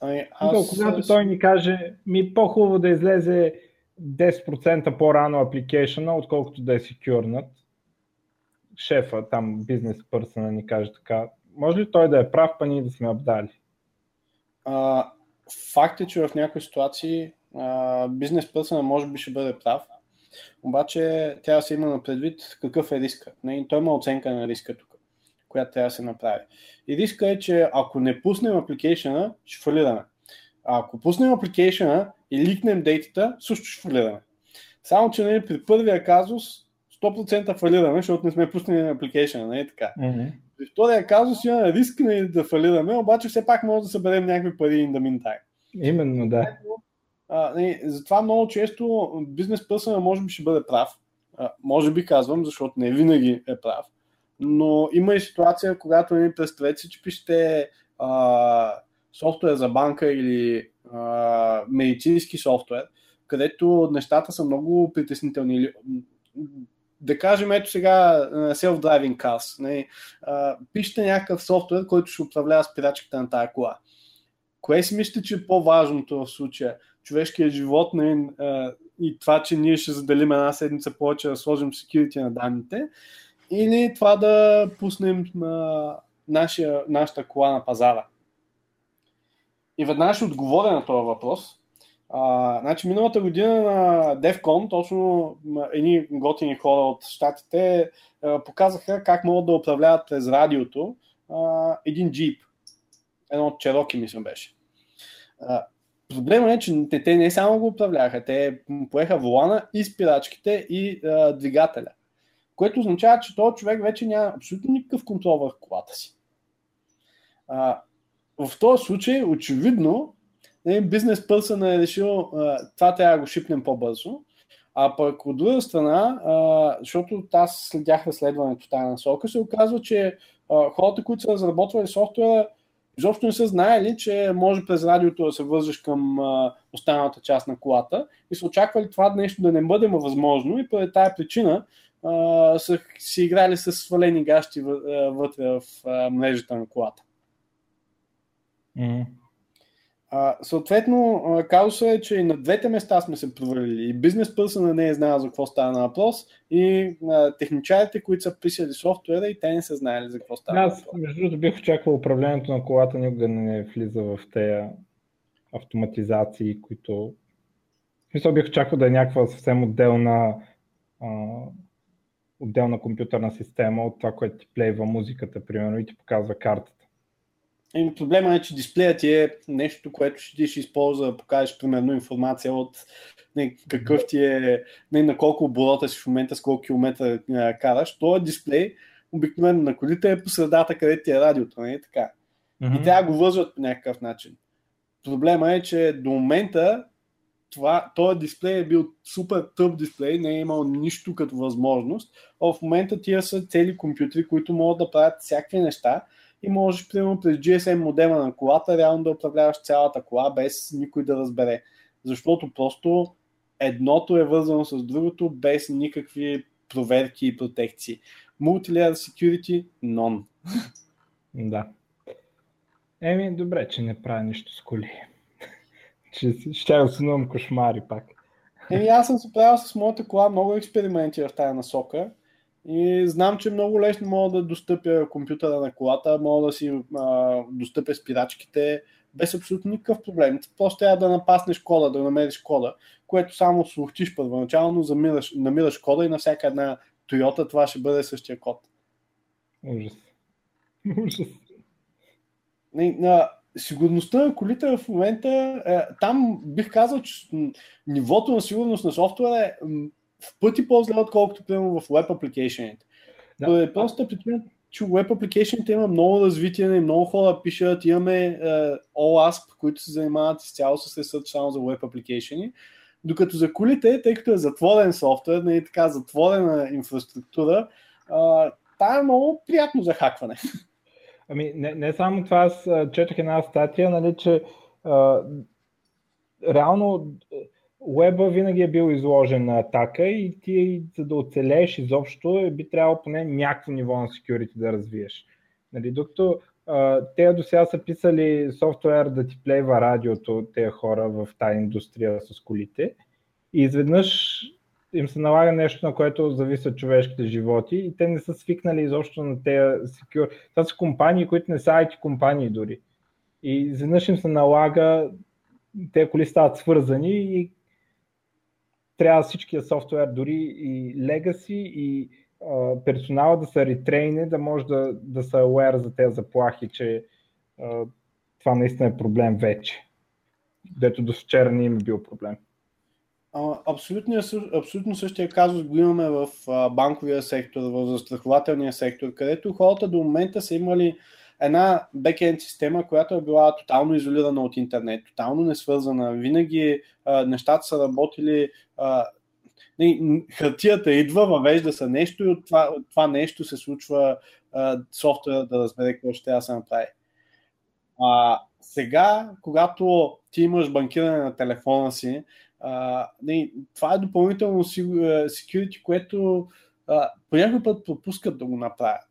Ами, аз... Когато той ни каже, ми по-хубаво да излезе 10% по-рано апликейшена, отколкото да е секюрнат. Шефа, там бизнес пърсъна ни каже така. Може ли той да е прав, па ние да сме обдали? А, факт е, че в някои ситуации бизнес пърсъна може би ще бъде прав, обаче трябва да се има на предвид какъв е риска. Той има оценка на риска тук, която трябва да се направи. И риска е, че ако не пуснем апликейшена, ще фалираме. А ако пуснем апликейшена и ликнем дейтата, също ще фалираме. Само, че нали, при първия казус 100% фалираме, защото не сме пуснали на апликейшена, не е така. Mm-hmm. При втория казус има риск нали, да фалираме, обаче все пак може да съберем някакви пари in the meantime. Именно, да. А, не, затова много често бизнес пърсъна може би ще бъде прав. А, може би казвам, защото не винаги е прав. Но има и ситуация, когато ни представете си, че пишете а, софтуер за банка или а, медицински софтуер, където нещата са много притеснителни. Да кажем, ето сега self-driving cars. Не, а, пишете някакъв софтуер, който ще управлява спирачката на тая кола. Кое си мислите, че е по-важното в случая? Човешкия живот не, а, и това, че ние ще заделим една седмица повече да сложим security на данните, или това да пуснем на нашия, нашата кола на пазара. И веднага ще отговоря на този въпрос. А, значи, миналата година на DevCon, точно едни готини хора от щатите показаха как могат да управляват през радиото а, един джип. Едно от Чероки, мисля, беше. А, Проблема е, че те, не само го управляха, те поеха волана и спирачките и а, двигателя. което означава, че този човек вече няма абсолютно никакъв контрол върху колата си. А, в този случай, очевидно, бизнес пърсън е решил а, това трябва да го шипнем по-бързо. А пък от друга страна, а, защото аз следях разследването в тази насока, се оказва, че а, хората, които са разработвали софтуера, изобщо не са знаели, че може през радиото да се вържеш към а, останалата част на колата и са очаквали това нещо да не бъде възможно и поради тази причина са си играли с свалени гащи вътре в мрежата на колата. А, съответно, казуса е, че и на двете места сме се провалили. И бизнес пърсъна не е знаел за какво става на въпрос, и а, техничарите, които са писали софтуера, и те не са знаели за какво става Аз, между другото, бих очаквал управлението на колата никога не влиза в тези автоматизации, които... В смисъл бих очаквал да е някаква съвсем отделна а, отделна компютърна система от това, което ти плейва музиката, примерно, и ти показва картата. И проблема е, че дисплеят ти е нещо, което ще ти ще използва да покажеш примерно информация от не, какъв ти е, не, на колко оборота си в момента, с колко километра караш. Това дисплей обикновено на колите е по средата, където ти е радиото, не е така. Mm-hmm. И трябва да го вързват по някакъв начин. Проблема е, че до момента това, този дисплей е бил супер тъп дисплей, не е имал нищо като възможност, а в момента тия са цели компютри, които могат да правят всякакви неща и можеш, примерно, през GSM модема на колата, реално да управляваш цялата кола, без никой да разбере. Защото просто едното е вързано с другото, без никакви проверки и протекции. Multilayer Security, non. Да. Еми, добре, че не прави нищо с коли. <laughs> че ще да сънувам кошмари пак. Еми, аз съм се правил с моята кола много експерименти в тази насока. И знам, че много лесно мога да достъпя компютъра на колата, мога да си а, достъпя спирачките без абсолютно никакъв проблем. Просто трябва да напаснеш кода, да намериш кода, което само слухтиш първоначално, замираш, намираш кода и на всяка една Toyota това ще бъде същия код. Ужас. Ужас. На, сигурността на колите в момента, е, там бих казал, че нивото на сигурност на софтуера е в пъти по-зле, отколкото примерно в Web Application. Да. Е просто причина, че Web Application има много развитие, и много хора пишат, имаме uh, OWASP, които се занимават изцяло с ресърч само за Web Application. Докато за кулите, тъй като е затворен софтуер, не е така затворена инфраструктура, та е много приятно за хакване. Ами, не, не само това, аз четох една статия, нали, че а, реално Уеба винаги е бил изложен на атака и ти, за да оцелееш изобщо, би трябвало поне някакво ниво на security да развиеш. Нали, докато а, те до сега са писали софтуер да ти плейва радиото, тези хора в тази индустрия с колите, и изведнъж им се налага нещо, на което зависят човешките животи и те не са свикнали изобщо на тези secure. Това са компании, които не са IT компании дори. И изведнъж им се налага, тези коли стават свързани и трябва всичкия софтуер, дори и legacy и а, персонала да са ретрейни, да може да, да са aware за тези заплахи, че а, това наистина е проблем вече. Дето до вчера не им е бил проблем. Абсолютно, абсолютно същия казус го имаме в банковия сектор, в застрахователния сектор, където хората до момента са имали една бекенд система, която е била тотално изолирана от интернет, тотално не свързана. Винаги а, нещата са работили. А, хартията идва, въвежда се нещо и от това, от това нещо се случва а, софтуера да разбере какво ще трябва да се направи. А, сега, когато ти имаш банкиране на телефона си, а, не, това е допълнително security, което а, по път пропускат да го направят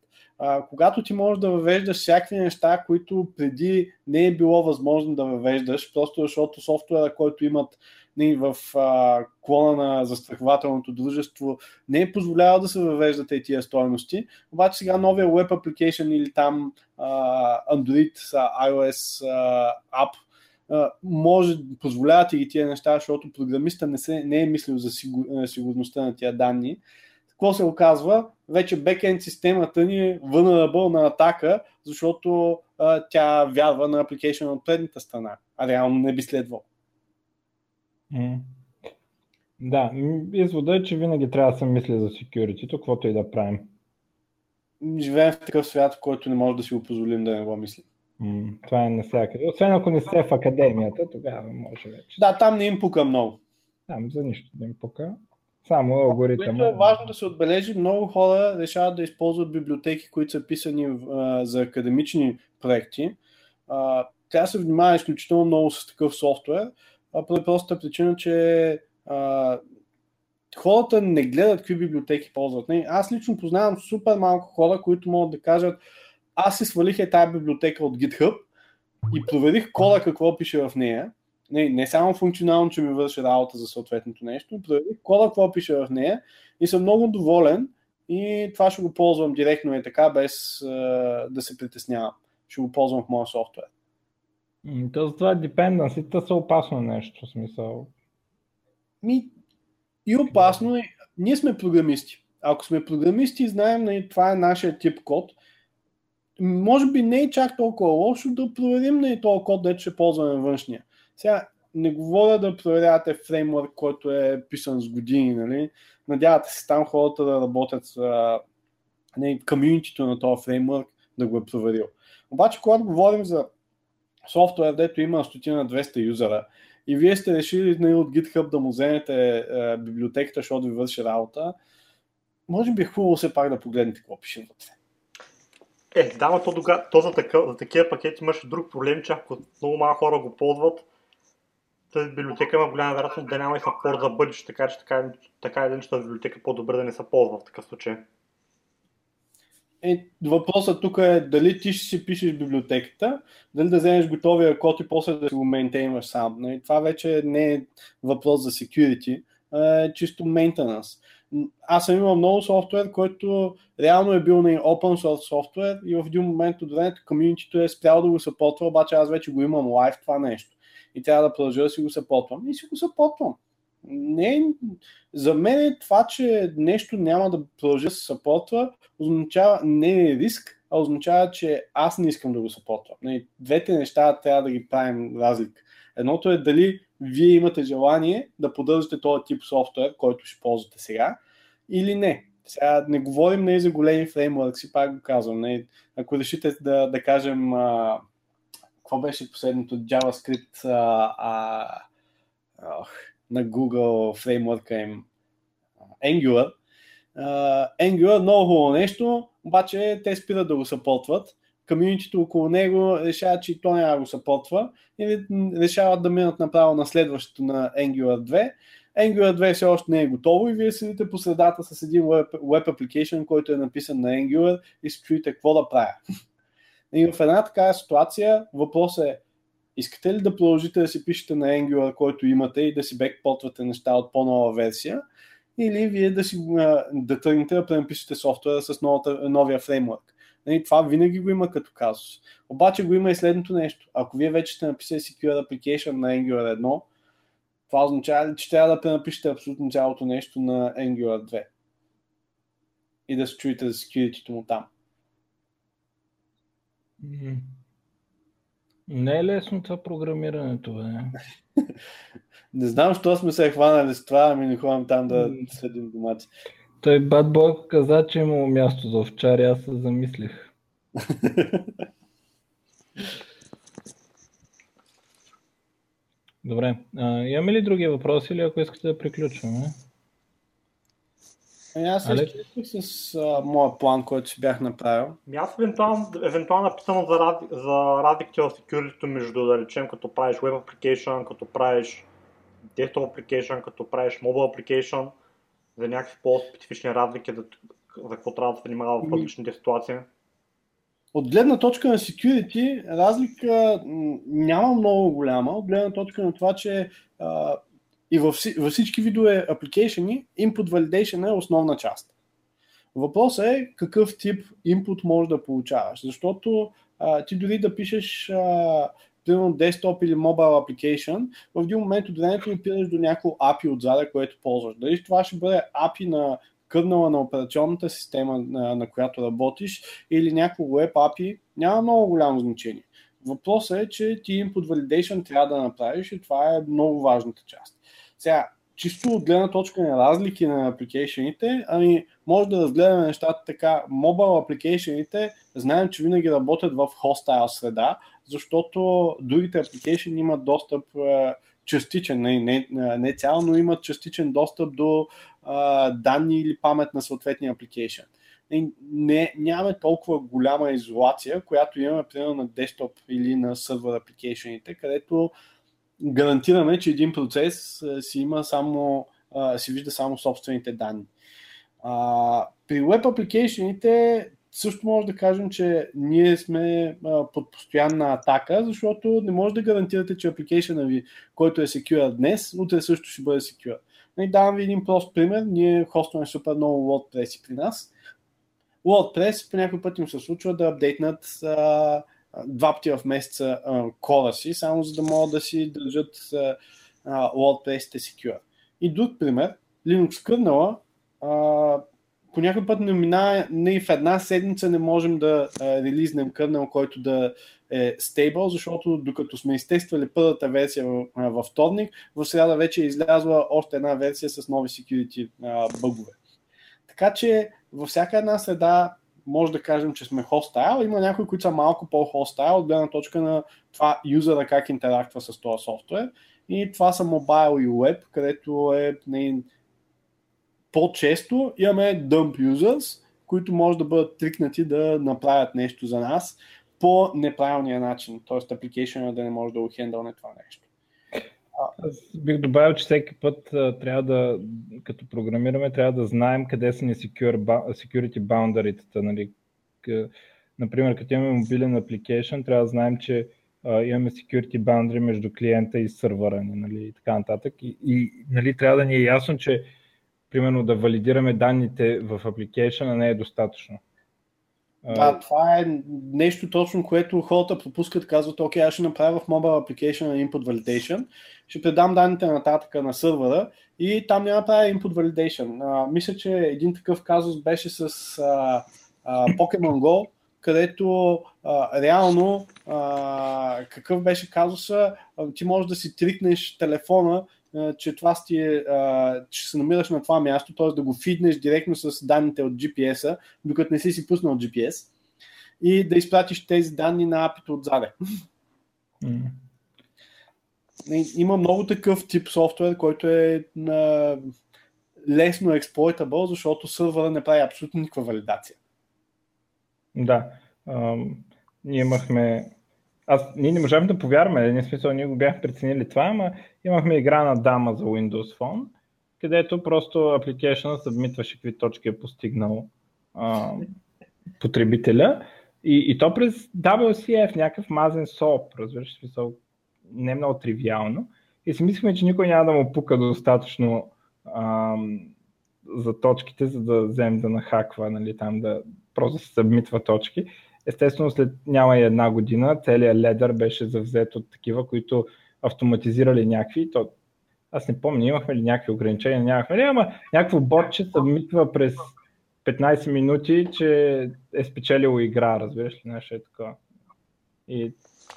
когато ти можеш да въвеждаш всякакви неща, които преди не е било възможно да въвеждаш, просто защото софтуера, който имат не, в а, клона на застрахователното дружество, не е позволявал да се въвеждат тия стоености, обаче сега новия Web Application или там а, Android, iOS а, App може, позволяват и тия неща, защото програмиста не, се, не е мислил за сигур, сигурността на тия данни какво се оказва? Вече бекенд системата ни е vulnerable на атака, защото а, тя вярва на application от предната страна, а реално не би следвало. Mm. Да, извода е, че винаги трябва да се мисли за security, каквото и да правим. Живеем в такъв свят, в който не може да си го позволим да не го мислим. М, това е навсякъде. Освен ако не сте в академията, тогава може вече. Да, там не им пука много. Там за нищо не им пука. Само алгоритъм. Което е важно да се отбележи, много хора решават да използват библиотеки, които са писани а, за академични проекти. А, трябва да се внимава изключително много с такъв софтуер, а, по простата причина, че а, хората не гледат какви библиотеки ползват. Не, аз лично познавам супер малко хора, които могат да кажат аз си свалих е тази библиотека от GitHub и проверих кода какво пише в нея. Не, не само функционално, че ми върши работа за съответното нещо, проверих кода какво пише в нея и съм много доволен и това ще го ползвам директно и така, без uh, да се притеснявам. Ще го ползвам в моя софтуер. То това dependency са опасно нещо, в смисъл. Ми, и опасно е. Ние сме програмисти. Ако сме програмисти знаем, нали, това е нашия тип код, може би не е чак толкова лошо да проверим нали, този код, да ще ползваме външния. Сега, не говоря да проверявате фреймворк, който е писан с години, нали? Надявате се там хората да работят с нали, комьюнитито на този фреймворк да го е проверил. Обаче, когато говорим за софтуер, дето има стотина 200 юзера и вие сте решили нали, от GitHub да му вземете е, библиотеката, защото ви върши работа, може би е хубаво все пак да погледнете какво пише вътре. Е, да, но то, то за, такъв, за такива пакети имаше друг проблем, че ако много малко хора го ползват, тази библиотека има голяма вероятност да няма и саппорт за бъдеще, така че така, така един, че тази библиотека е по-добре да не се ползва в такъв случай. Е, въпросът тук е дали ти ще си пишеш библиотеката, дали да вземеш готовия код и после да си го мейнтейнваш сам. Нали? Това вече не е въпрос за security, а е чисто maintenance. Аз съм имал много софтуер, който реално е бил на open source софтуер и в един момент от времето комьюнитито е спрял да го съпортва, обаче аз вече го имам лайв това нещо. И трябва да продължа да си го съпортвам. И си го съпортвам. Не, за мен е това, че нещо няма да продължи да се съпортва, означава не е риск, а означава, че аз не искам да го съпортвам. Нали, двете неща трябва да ги правим разлика. Едното е дали вие имате желание да поддържате този тип софтуер, който ще ползвате сега, или не. Сега не говорим не за големи фреймворкси, пак го казвам. Не, ако решите да, да кажем а, какво беше последното JavaScript а, а, а, на Google фреймворка им Angular. Uh, Angular е много хубаво нещо, обаче те спират да го съпортват. Комьюнитито около него решава, че и то няма да го съпортва и решават да минат направо на следващото на Angular 2. Angular 2 все още не е готово и вие седите по средата с един web, web application, който е написан на Angular и се чуете какво да правя. И в една такава ситуация въпросът е искате ли да продължите да си пишете на Angular, който имате и да си бекпотвате неща от по-нова версия или вие да, си, да тръгнете да пренапишете софтуера с новата, новия фреймворк. Нали, това винаги го има като казус. Обаче го има и следното нещо. Ако вие вече сте написали Secure Application на Angular 1, това означава ли, че трябва да пренапишете абсолютно цялото нещо на Angular 2 и да се чуете за security му там. Не е лесно това програмирането, бе. <laughs> не знам, що сме се хванали с това, ами не ходим там да следим домати. Той Бад Бой каза, че имало място за овчари, аз се замислих. <laughs> Добре. А, имаме ли други въпроси или ако искате да приключваме? Ами аз се с а, моя план, който си бях направил. Ами аз евентуално, евентуално написано за, ради, за разликите в security между, да речем, като правиш web application, като правиш desktop application, като правиш mobile application, за някакви по-специфични разлики, за, за какво трябва да се внимава в ами, различните ситуации. От гледна точка на security, разлика няма много голяма. От гледна точка на това, че а, и във, във всички видове application input validation е основна част. Въпросът е какъв тип input можеш да получаваш, защото а, ти дори да пишеш а, примерно desktop или mobile application, в един момент от времето опираш до някакво API отзаде, което ползваш. Дали това ще бъде API на кърнала на операционната система, на, на която работиш, или някакво web API, няма много голямо значение. Въпросът е, че ти input validation трябва да направиш и това е много важната част. Сега, чисто от гледна точка на разлики на апликейшените, ами може да разгледаме нещата така. Мобайл апликейшените знаем, че винаги работят в hostile среда, защото другите апликейшени имат достъп частичен, не, не, не цял, но имат частичен достъп до а, данни или памет на съответния апликейшн. Не, нямаме толкова голяма изолация, която имаме примерно на десктоп или на сервер апликейшените, където гарантираме, че един процес си има само, си вижда само собствените данни. При веб апликейшените също може да кажем, че ние сме под постоянна атака, защото не може да гарантирате, че апликейшена ви, който е secure днес, утре също ще бъде secure. И давам ви един прост пример. Ние хостваме супер много WordPress при нас. WordPress по някой път им се случва да апдейтнат два пъти в месеца кода си, само за да могат да си държат WordPress-те secure. И друг пример, Linux kernel по някой път не мина, не в една седмица не можем да а, релизнем кърнел, който да е стейбъл, защото докато сме изтествали първата версия във вторник, в среда вече е излязла още една версия с нови security а, бъгове. Така че във всяка една среда може да кажем, че сме хостайл. Има някои, които са малко по-хостайл от гледна точка на това юзера как интерактва с този софтуер. И това са мобайл и веб, където е не, по-често имаме dump users, които може да бъдат трикнати да направят нещо за нас по неправилния начин, т.е. application да не може да ухендълне това нещо. Аз бих добавил, че всеки път а, трябва да, като програмираме, трябва да знаем къде са ни security boundary-тата. Нали? Например, като имаме мобилен application, трябва да знаем, че а, имаме security boundary между клиента и сървъра нали? и така нататък. И, и нали, трябва да ни е ясно, че примерно да валидираме данните в application не е достатъчно. Да, това е нещо точно, което хората пропускат, казват, окей, аз ще направя в mobile application input validation, ще предам данните нататък на сървъра и там няма правя input validation. А, мисля, че един такъв казус беше с а, а, Pokemon Go, където а, реално а, какъв беше казуса, ти можеш да си трикнеш телефона че това ти е, че се намираш на това място, т.е. да го фиднеш директно с данните от GPS-а, докато не си си пуснал GPS и да изпратиш тези данни на апито отзаде. Mm. Има много такъв тип софтуер, който е на лесно exploitable, защото сървъра не прави абсолютно никаква валидация. Да. Ам, ние имахме аз, ние не можахме да повярваме, не смисъл, ние го бяхме преценили това, ама имахме игра на дама за Windows Phone, където просто application събмитваше какви точки е постигнал а, потребителя и, и то през WCF, някакъв мазен соп, разбираш, смисъл, не много тривиално. И си мислихме, че никой няма да му пука достатъчно а, за точките, за да вземе да нахаква, нали, там да просто се събмитва точки. Естествено, след няма и една година, целият ледър беше завзет от такива, които автоматизирали някакви. То, аз не помня, имахме ли някакви ограничения, нямахме ли, ама някакво ботче събмитва през 15 минути, че е спечелило игра, разбираш ли, нещо е така. И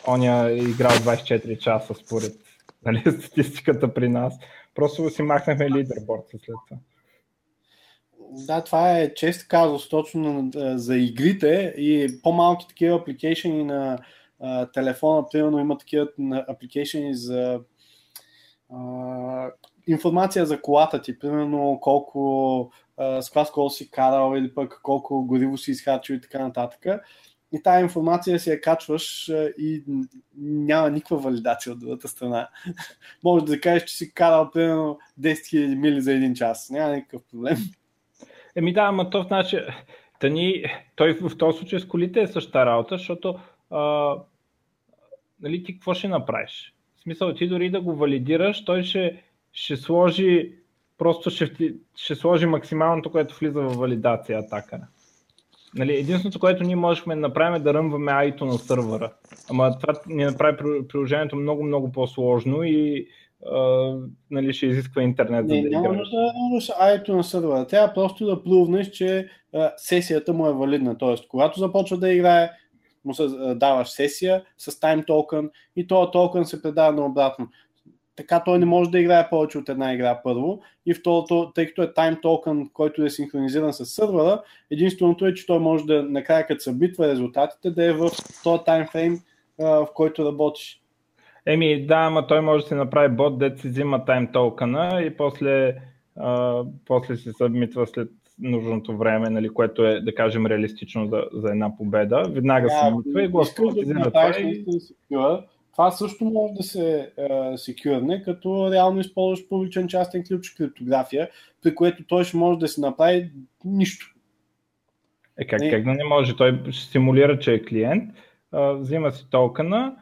оня е играл 24 часа според нали, статистиката при нас. Просто си махнахме лидерборд след това. Да, това е чест казус точно за игрите и по-малки такива апликейшени на телефона, примерно има такива апликейшени за информация за колата ти, примерно колко с каква скорост си карал или пък колко гориво си изхарчил и така нататък. И тази информация си я качваш и няма никаква валидация от другата страна. <laughs> Може да кажеш, че си карал примерно 10 000 мили за един час. Няма никакъв проблем. Еми да, ама то значи, да ни, той в този случай с колите е същата работа, защото а, нали, ти какво ще направиш? В смисъл, ти дори да го валидираш, той ще, ще сложи просто ще, ще сложи максималното, което влиза в валидация атакара. Нали, единственото, което ние можехме да направим е да ръмваме АИТО на сървъра. Ама това ни направи приложението много, много по-сложно и нали, ще изисква интернет. Не, за да няма да АИТО на сървъра. Трябва просто да плувнеш, че а, сесията му е валидна. Тоест, когато започва да играе, му се даваш сесия с тайм токен и този токен се предава на обратно. така той не може да играе повече от една игра първо. И второто, тъй като е тайм токен, който е синхронизиран с сървъра, единственото е, че той може да накрая като събитва резултатите, да е в този таймфрейм, в който работиш. Еми да, ама той може да си направи бот, да си взима тайм токена и после, а, после се събмитва след нужното време, нали, което е, да кажем, реалистично за, за една победа. Веднага се събмитва и го автоматизира това. И... Това също може да се секюрне, като реално използваш публичен частен ключ криптография, при което той ще може да си направи нищо. Е, как, не. как да не може? Той ще симулира, че е клиент, а, взима си токена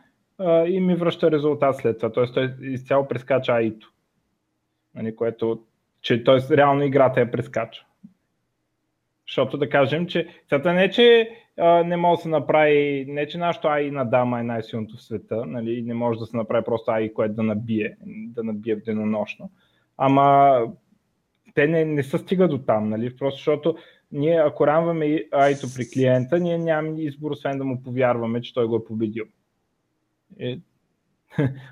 и ми връща резултат след това. Тоест той изцяло прескача АИТО. Нали, което, че т.е. реално играта я прескача. Защото да кажем, че цята не е, че а, не може да се направи, не че нашото AI на дама е най-силното в света, нали, не може да се направи просто AI, което да набие, да набие денонощно. Ама те не, не са стига до там, нали, просто защото ние ако рамваме AI-то при клиента, ние нямаме избор, освен да му повярваме, че той го е победил. <laughs> И,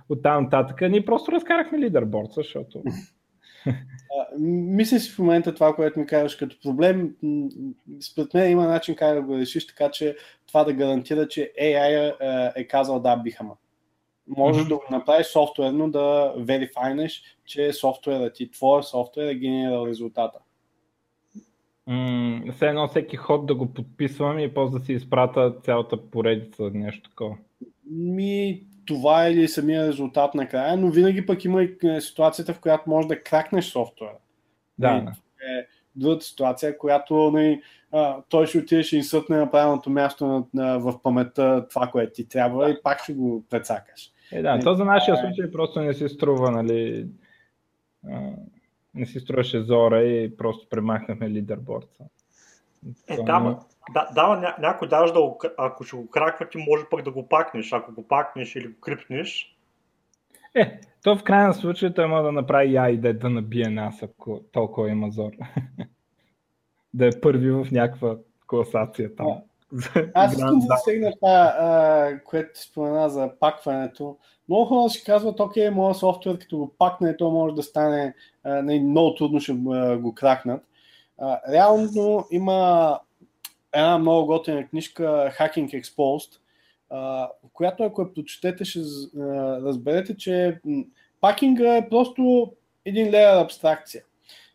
от там нататък ние просто разкарахме лидерборд, защото <laughs> мисля си в момента това, което ми казваш като проблем. Според мен има начин как да го решиш, така че това да гарантира, че AI е казал да, бихама. Можеш mm-hmm. да го направиш софтуерно, да верифайнеш, че софтуерът ти, твоя софтуер е генерирал резултата. Mm, все едно всеки ход да го подписвам и после да си изпрата цялата поредица, нещо такова. Ми, това е или самия резултат накрая, но винаги пък има и е, ситуацията, в която можеш да кракнеш софтуера. Да. Е другата ситуация, която не, нали, а, той ще отидеш и инсъртне на правилното място на, на, в паметта това, което ти трябва да. и пак ще го прецакаш. Е, да, то за нашия е- случай просто не си струва, нали, а, не си струваше зора и просто премахнахме лидерборда. Е, да, да, да ня, някой даже да ако ще го краква, ти може пък да го пакнеш. Ако го пакнеш или го крипнеш. Е, то в крайна случай той може да направи я и да, набие нас, ако толкова има зор. <laughs> да е първи в някаква класация там. Аз искам да засегна това, което спомена за пакването. Много хора ще казват, окей, моят софтуер, като го пакне, то може да стане, а, много трудно ще го кракнат. А, реално има една много готина книжка Hacking Exposed, която ако я прочетете, ще разберете, че пакинга е просто един леер абстракция.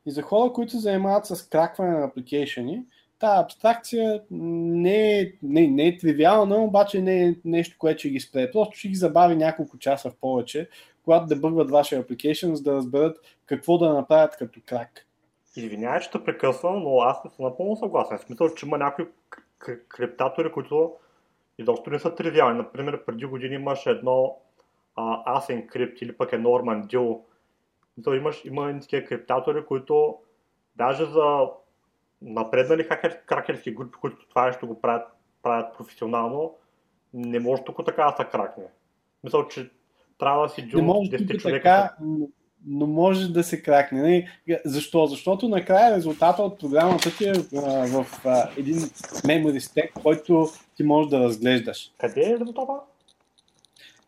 И за хора, които се занимават с кракване на апликейшени, тази абстракция не е, не, не е тривиална, обаче не е нещо, което ще ги спре. Просто ще ги забави няколко часа в повече, когато да бъгват вашия application, за да разберат какво да направят като крак. Извинявай, че те прекъсвам, но аз не съм напълно съгласен. В смисъл, че има някои криптатори, които изобщо не са тривиални. Например, преди години имаш едно а, Asencrypt или пък е Norman Deal. Мисъл, имаш, има такива криптатори, които даже за напреднали хакер, кракерски групи, които това нещо го правят, правят професионално, не може тук така да се кракне. Мисля, че трябва да си джун 10 човека. Така, но може да се кракне. Не? Нали? Защо? Защото накрая резултата от програмата ти е а, в а, един memory stack, който ти можеш да разглеждаш. Къде е резултата?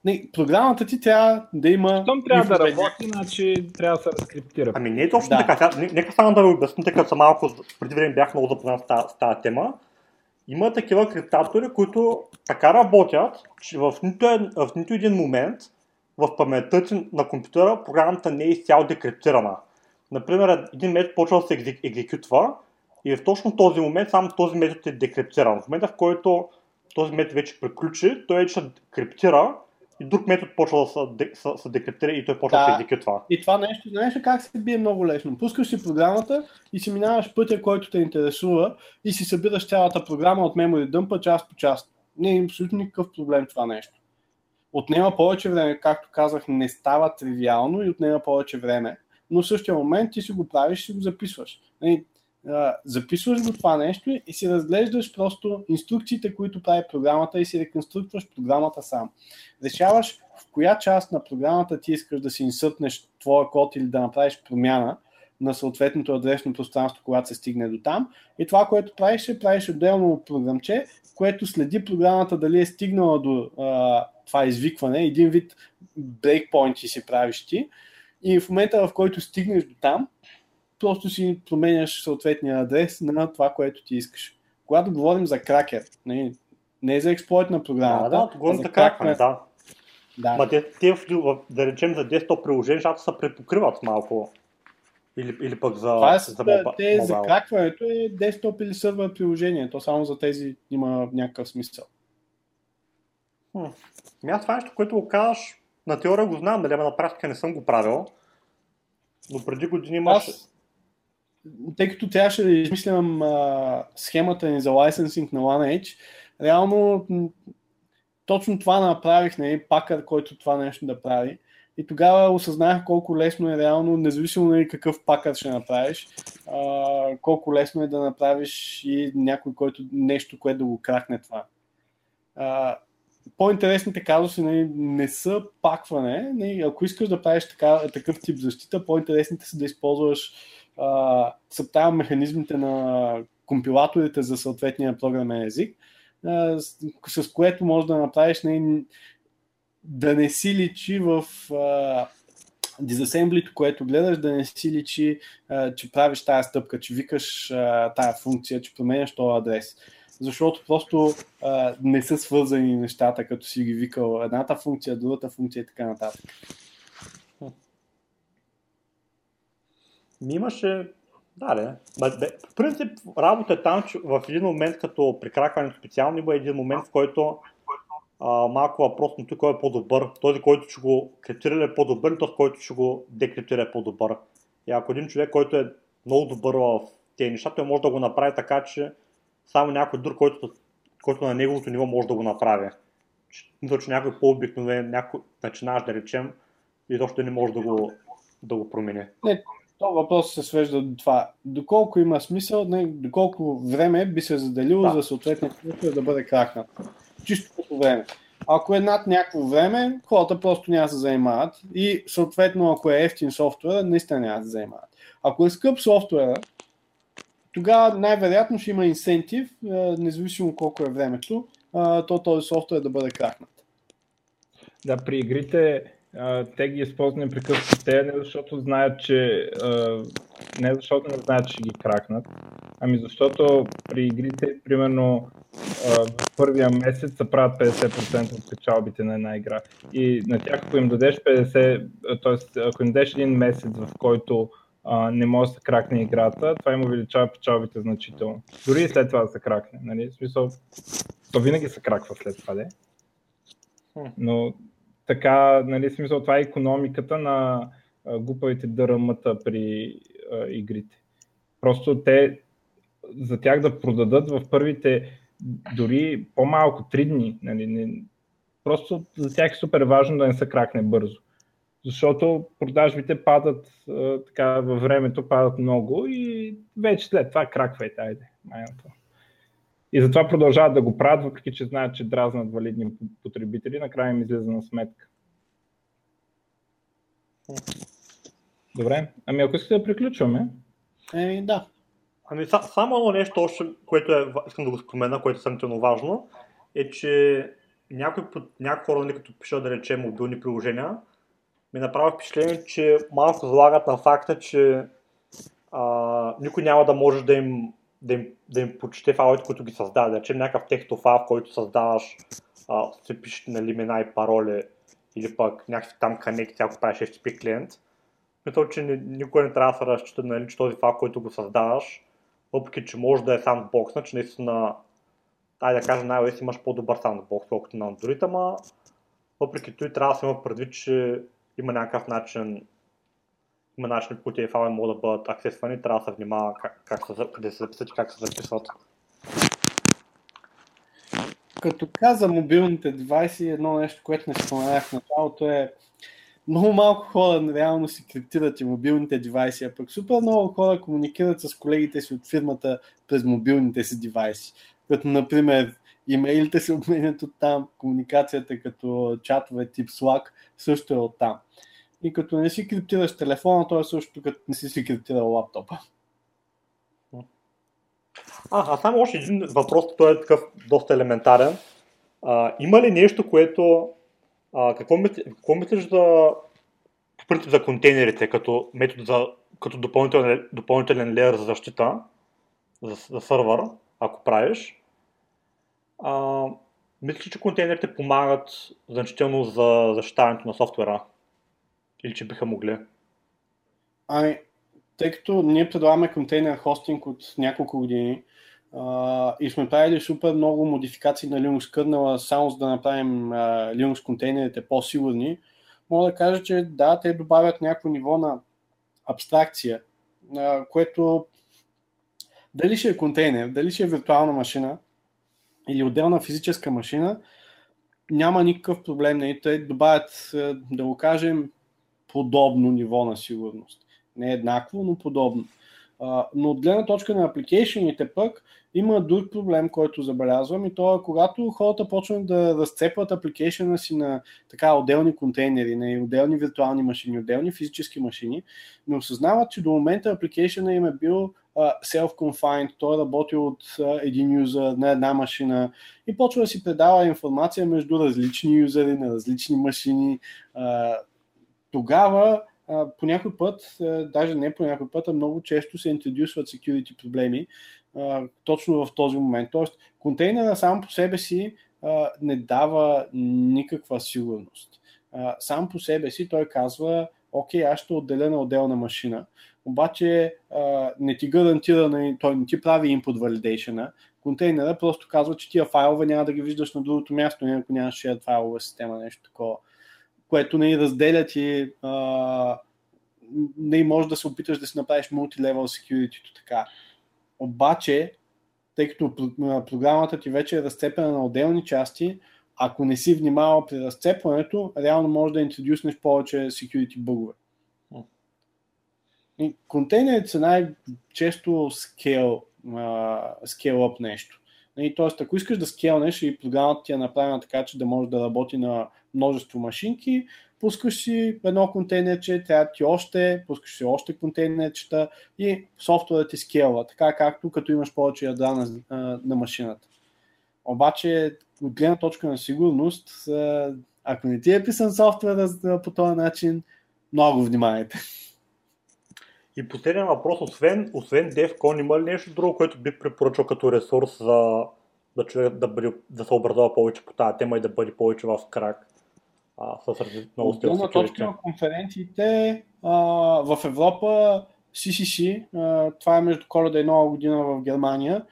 Не, програмата ти трябва да има... Щом трябва да работи, значи трябва да се разкриптира. Ами не е точно да. така. Нека само да ви обясня, тъй като съм малко, преди време бях много запознат с тази тема. Има такива криптатори, които така работят, че в нито, в нито един момент в паметта ти на компютъра програмата не е изцяло декриптирана. Например, един метод почва да се екзекютва и в точно този момент само този метод е декриптиран. В момента, в който този метод вече приключи, той вече криптира и друг метод почва да се, се, декриптира и той почва да, да се екзекютва. И това нещо, знаеш ли как се бие много лесно? Пускаш си програмата и си минаваш пътя, който те интересува и си събираш цялата програма от memory дъмпа част по част. Не е абсолютно никакъв проблем това нещо отнема повече време, както казах, не става тривиално и отнема повече време, но в същия момент ти си го правиш си го записваш. Нали, записваш го това нещо и си разглеждаш просто инструкциите, които прави програмата и си реконструктваш програмата сам. Решаваш в коя част на програмата ти искаш да си инсъртнеш твоя код или да направиш промяна на съответното адресно пространство, когато се стигне до там. И това, което правиш, е правиш отделно програмче, което следи програмата дали е стигнала до а, това извикване, един вид брейкпоинти си правиш ти и в момента в който стигнеш до там, просто си променяш съответния адрес на това, което ти искаш. Когато говорим за кракер, не, не е за експлойт на програмата, да, да, говорим за кракване, да. Да. Ма те, те, да речем за десктоп приложения, защото се препокриват малко. Или, или пък за, Това е, за моба, те, мобайл. за кракването е десктоп или сървър приложение. То само за тези има някакъв смисъл. Ми аз това е нещо, което го казваш, на теория го знам, дали ама на практика не съм го правил. Но преди години имаш... Аз, тъй като трябваше да измислям а, схемата ни за лайсенсинг на OneEdge, реално точно това направих, нали, пакър, който това нещо да прави. И тогава осъзнах колко лесно е реално, независимо нали, какъв пакър ще направиш, а, колко лесно е да направиш и някой, който, нещо, което да го кракне това. А, по-интересните казуси нали, не са пакване. Нали, ако искаш да правиш така, такъв тип защита, по-интересните са да използваш а, механизмите на компилаторите за съответния програмен език, а, с, което можеш да направиш нали, да не си личи в дизасемблито, което гледаш, да не си личи, а, че правиш тази стъпка, че викаш а, тая функция, че променяш този адрес. Защото просто а, не са свързани нещата, като си ги викал едната функция, другата функция и така нататък. Ми имаше... Да, не. В принцип, работа е там, че в един момент, като при кракването специално, има един момент, в който а, малко въпрос на кой е по-добър. Този, който ще го криптира е по-добър, или този, който ще го декриптира е по-добър. И ако един човек, който е много добър в тези неща, той може да го направи така, че само някой друг, който, който на неговото ниво може да го направи. Мисля, че някой по-обикновен, някой начинаш да речем, и защо не може да го, да го промени. То въпрос се свежда до това. Доколко има смисъл, не, доколко време би се заделило Да. за съответния софтуер да бъде кракнат. Чисто като време. Ако е над някакво време, хората просто няма да се занимават и съответно ако е ефтин софтуер, наистина няма да се занимават. Ако е скъп софтуера, тогава най-вероятно ще има инсентив, е, независимо колко е времето, е, то този софтуер да бъде кракнат. Да, при игрите а, те ги използват непрекъснато те, не защото знаят, че не защото не знаят, че ги кракнат, ами защото при игрите, примерно в първия месец се правят 50% от печалбите на една игра. И на тях, ако им дадеш 50, т.е. ако им дадеш един месец, в който а, не може да се кракне играта, това им увеличава печалбите значително. Дори и след това да се кракне. Нали? В смисъл, то винаги се краква след това, де. Но така, нали, смисъл, това е економиката на а, глупавите дърмата при а, игрите. Просто те, за тях да продадат в първите дори по-малко, 3 дни, нали, не, просто за тях е супер важно да не се кракне бързо. Защото продажбите падат а, така във времето, падат много и вече след това краквайте, айде, майната. И затова продължават да го правят, въпреки че знаят, че дразнат валидни потребители, накрая им излиза на сметка. Добре, ами ако искате да приключваме, Еми да. Ами са, само едно нещо още, което е, искам да го спомена, което е съмнително важно, е, че някои, някои хора, нали, като пишат, да речем, мобилни приложения, ми направи впечатление, че малко залагат на факта, че а, никой няма да може да им, да им, да им почете файлите, които ги създаде. Да речем някакъв текстов файл, в който създаваш, а, се пишете нали, имена и пароли, или пък някакви там конекти, ако правиш FTP клиент. Мисля, че ни- никой не трябва да се разчита, нали, че този файл, който го създаваш, въпреки че може да е сандбокс, че наистина, айде да кажем, на iOS имаш по-добър сандбокс, колкото на Android, ама въпреки това трябва да се има предвид, че има някакъв начин, има начин, по които файли могат да бъдат аксесвани, трябва да се внимава как, как се, къде се записват и как се записват. Като каза мобилните девайси, едно нещо, което не споменах в началото е много малко хора реално си криптират и мобилните девайси, а пък супер много хора комуникират с колегите си от фирмата през мобилните си девайси. Като, например, имейлите се обменят от там, комуникацията като чатове тип Slack също е от там. И като не си криптираш телефона, то е също като не си си криптирал лаптопа. А, а само още един въпрос, той е такъв доста елементарен. А, има ли нещо, което А, какво, мисли, какво мислиш за, по принцип за контейнерите като метод за като допълнителен, допълнителен леер за защита за, за сървър, ако правиш? А, мислиш, че контейнерите помагат значително за защитаването на софтуера? Или че биха могли? Ами, тъй като ние предлагаме контейнер хостинг от няколко години uh, и сме правили супер много модификации на Linux kernel, само за да направим uh, Linux контейнерите по-сигурни, мога да кажа, че да, те добавят някакво ниво на абстракция, uh, което дали ще е контейнер, дали ще е виртуална машина или отделна физическа машина, няма никакъв проблем. Нали? Те добавят, да го кажем, подобно ниво на сигурност. Не еднакво, но подобно. Но от гледна точка на апликейшените пък има друг проблем, който забелязвам и то е когато хората почват да разцепват апликейшена си на така отделни контейнери, на отделни виртуални машини, отделни физически машини, но осъзнават, че до момента апликейшена им е бил self-confined, той е работил от един юзър на една машина и почва да си предава информация между различни юзери на различни машини. Uh, тогава по някой път, даже не по някой път, а много често се интродюсват security проблеми точно в този момент. Тоест, контейнера сам по себе си не дава никаква сигурност. Сам по себе си той казва, окей, аз ще отделя на отделна машина, обаче не ти гарантира, той не ти прави input validation контейнера просто казва, че тия файлове няма да ги виждаш на другото място, ако нямаш файлова система, нещо такова което не разделят и а, не може да се опиташ да си направиш multi-level security така. Обаче, тъй като програмата ти вече е разцепена на отделни части, ако не си внимавал при разцепването, реално може да интродюснеш повече security бъгове. контейнерите са най-често scale, uh, scale up нещо. И, тоест, ако искаш да скелнеш и програмата ти е направена така, че да може да работи на множество машинки, пускаш си едно контейнерче, трябва ти още, пускаш си още контейнерчета и софтуерът ти скелва, така както като имаш повече ядра на, на машината. Обаче, от гледна точка на сигурност, ако не ти е писан софтуер по този начин, много внимавайте. И последния въпрос, освен, освен DevCon, има ли нещо друго, което би препоръчал като ресурс за да, човек да, бъде, да се образува повече по тази тема и да бъде повече в крак? А, с много От гледна точка на конференциите а, в Европа CCC, а, това е между коледа и нова година в Германия,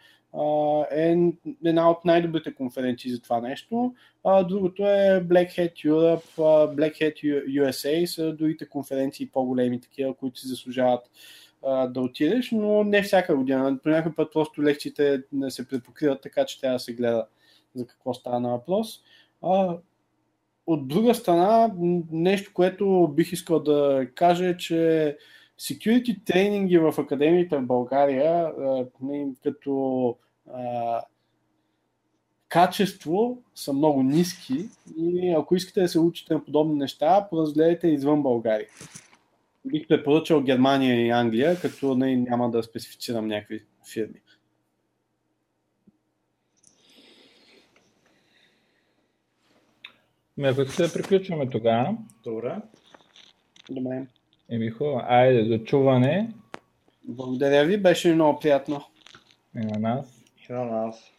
е една от най-добрите конференции за това нещо. Другото е Black Hat Europe, Black Hat USA са другите конференции по-големи такива, които си заслужават да отидеш, но не всяка година. По някой път просто лекциите не се препокриват, така че трябва да се гледа за какво става на въпрос. От друга страна, нещо, което бих искал да кажа е, че security тренинги в академиите в България, като качество са много ниски и ако искате да се учите на подобни неща, поразгледайте извън България. Бих препоръчал Германия и Англия, като не, няма да специфицирам някакви фирми. Ме, ако искате да приключваме тогава. Добре. Добре. Еми хубаво. Айде, до чуване. Благодаря ви, беше много приятно. И на нас. И на нас.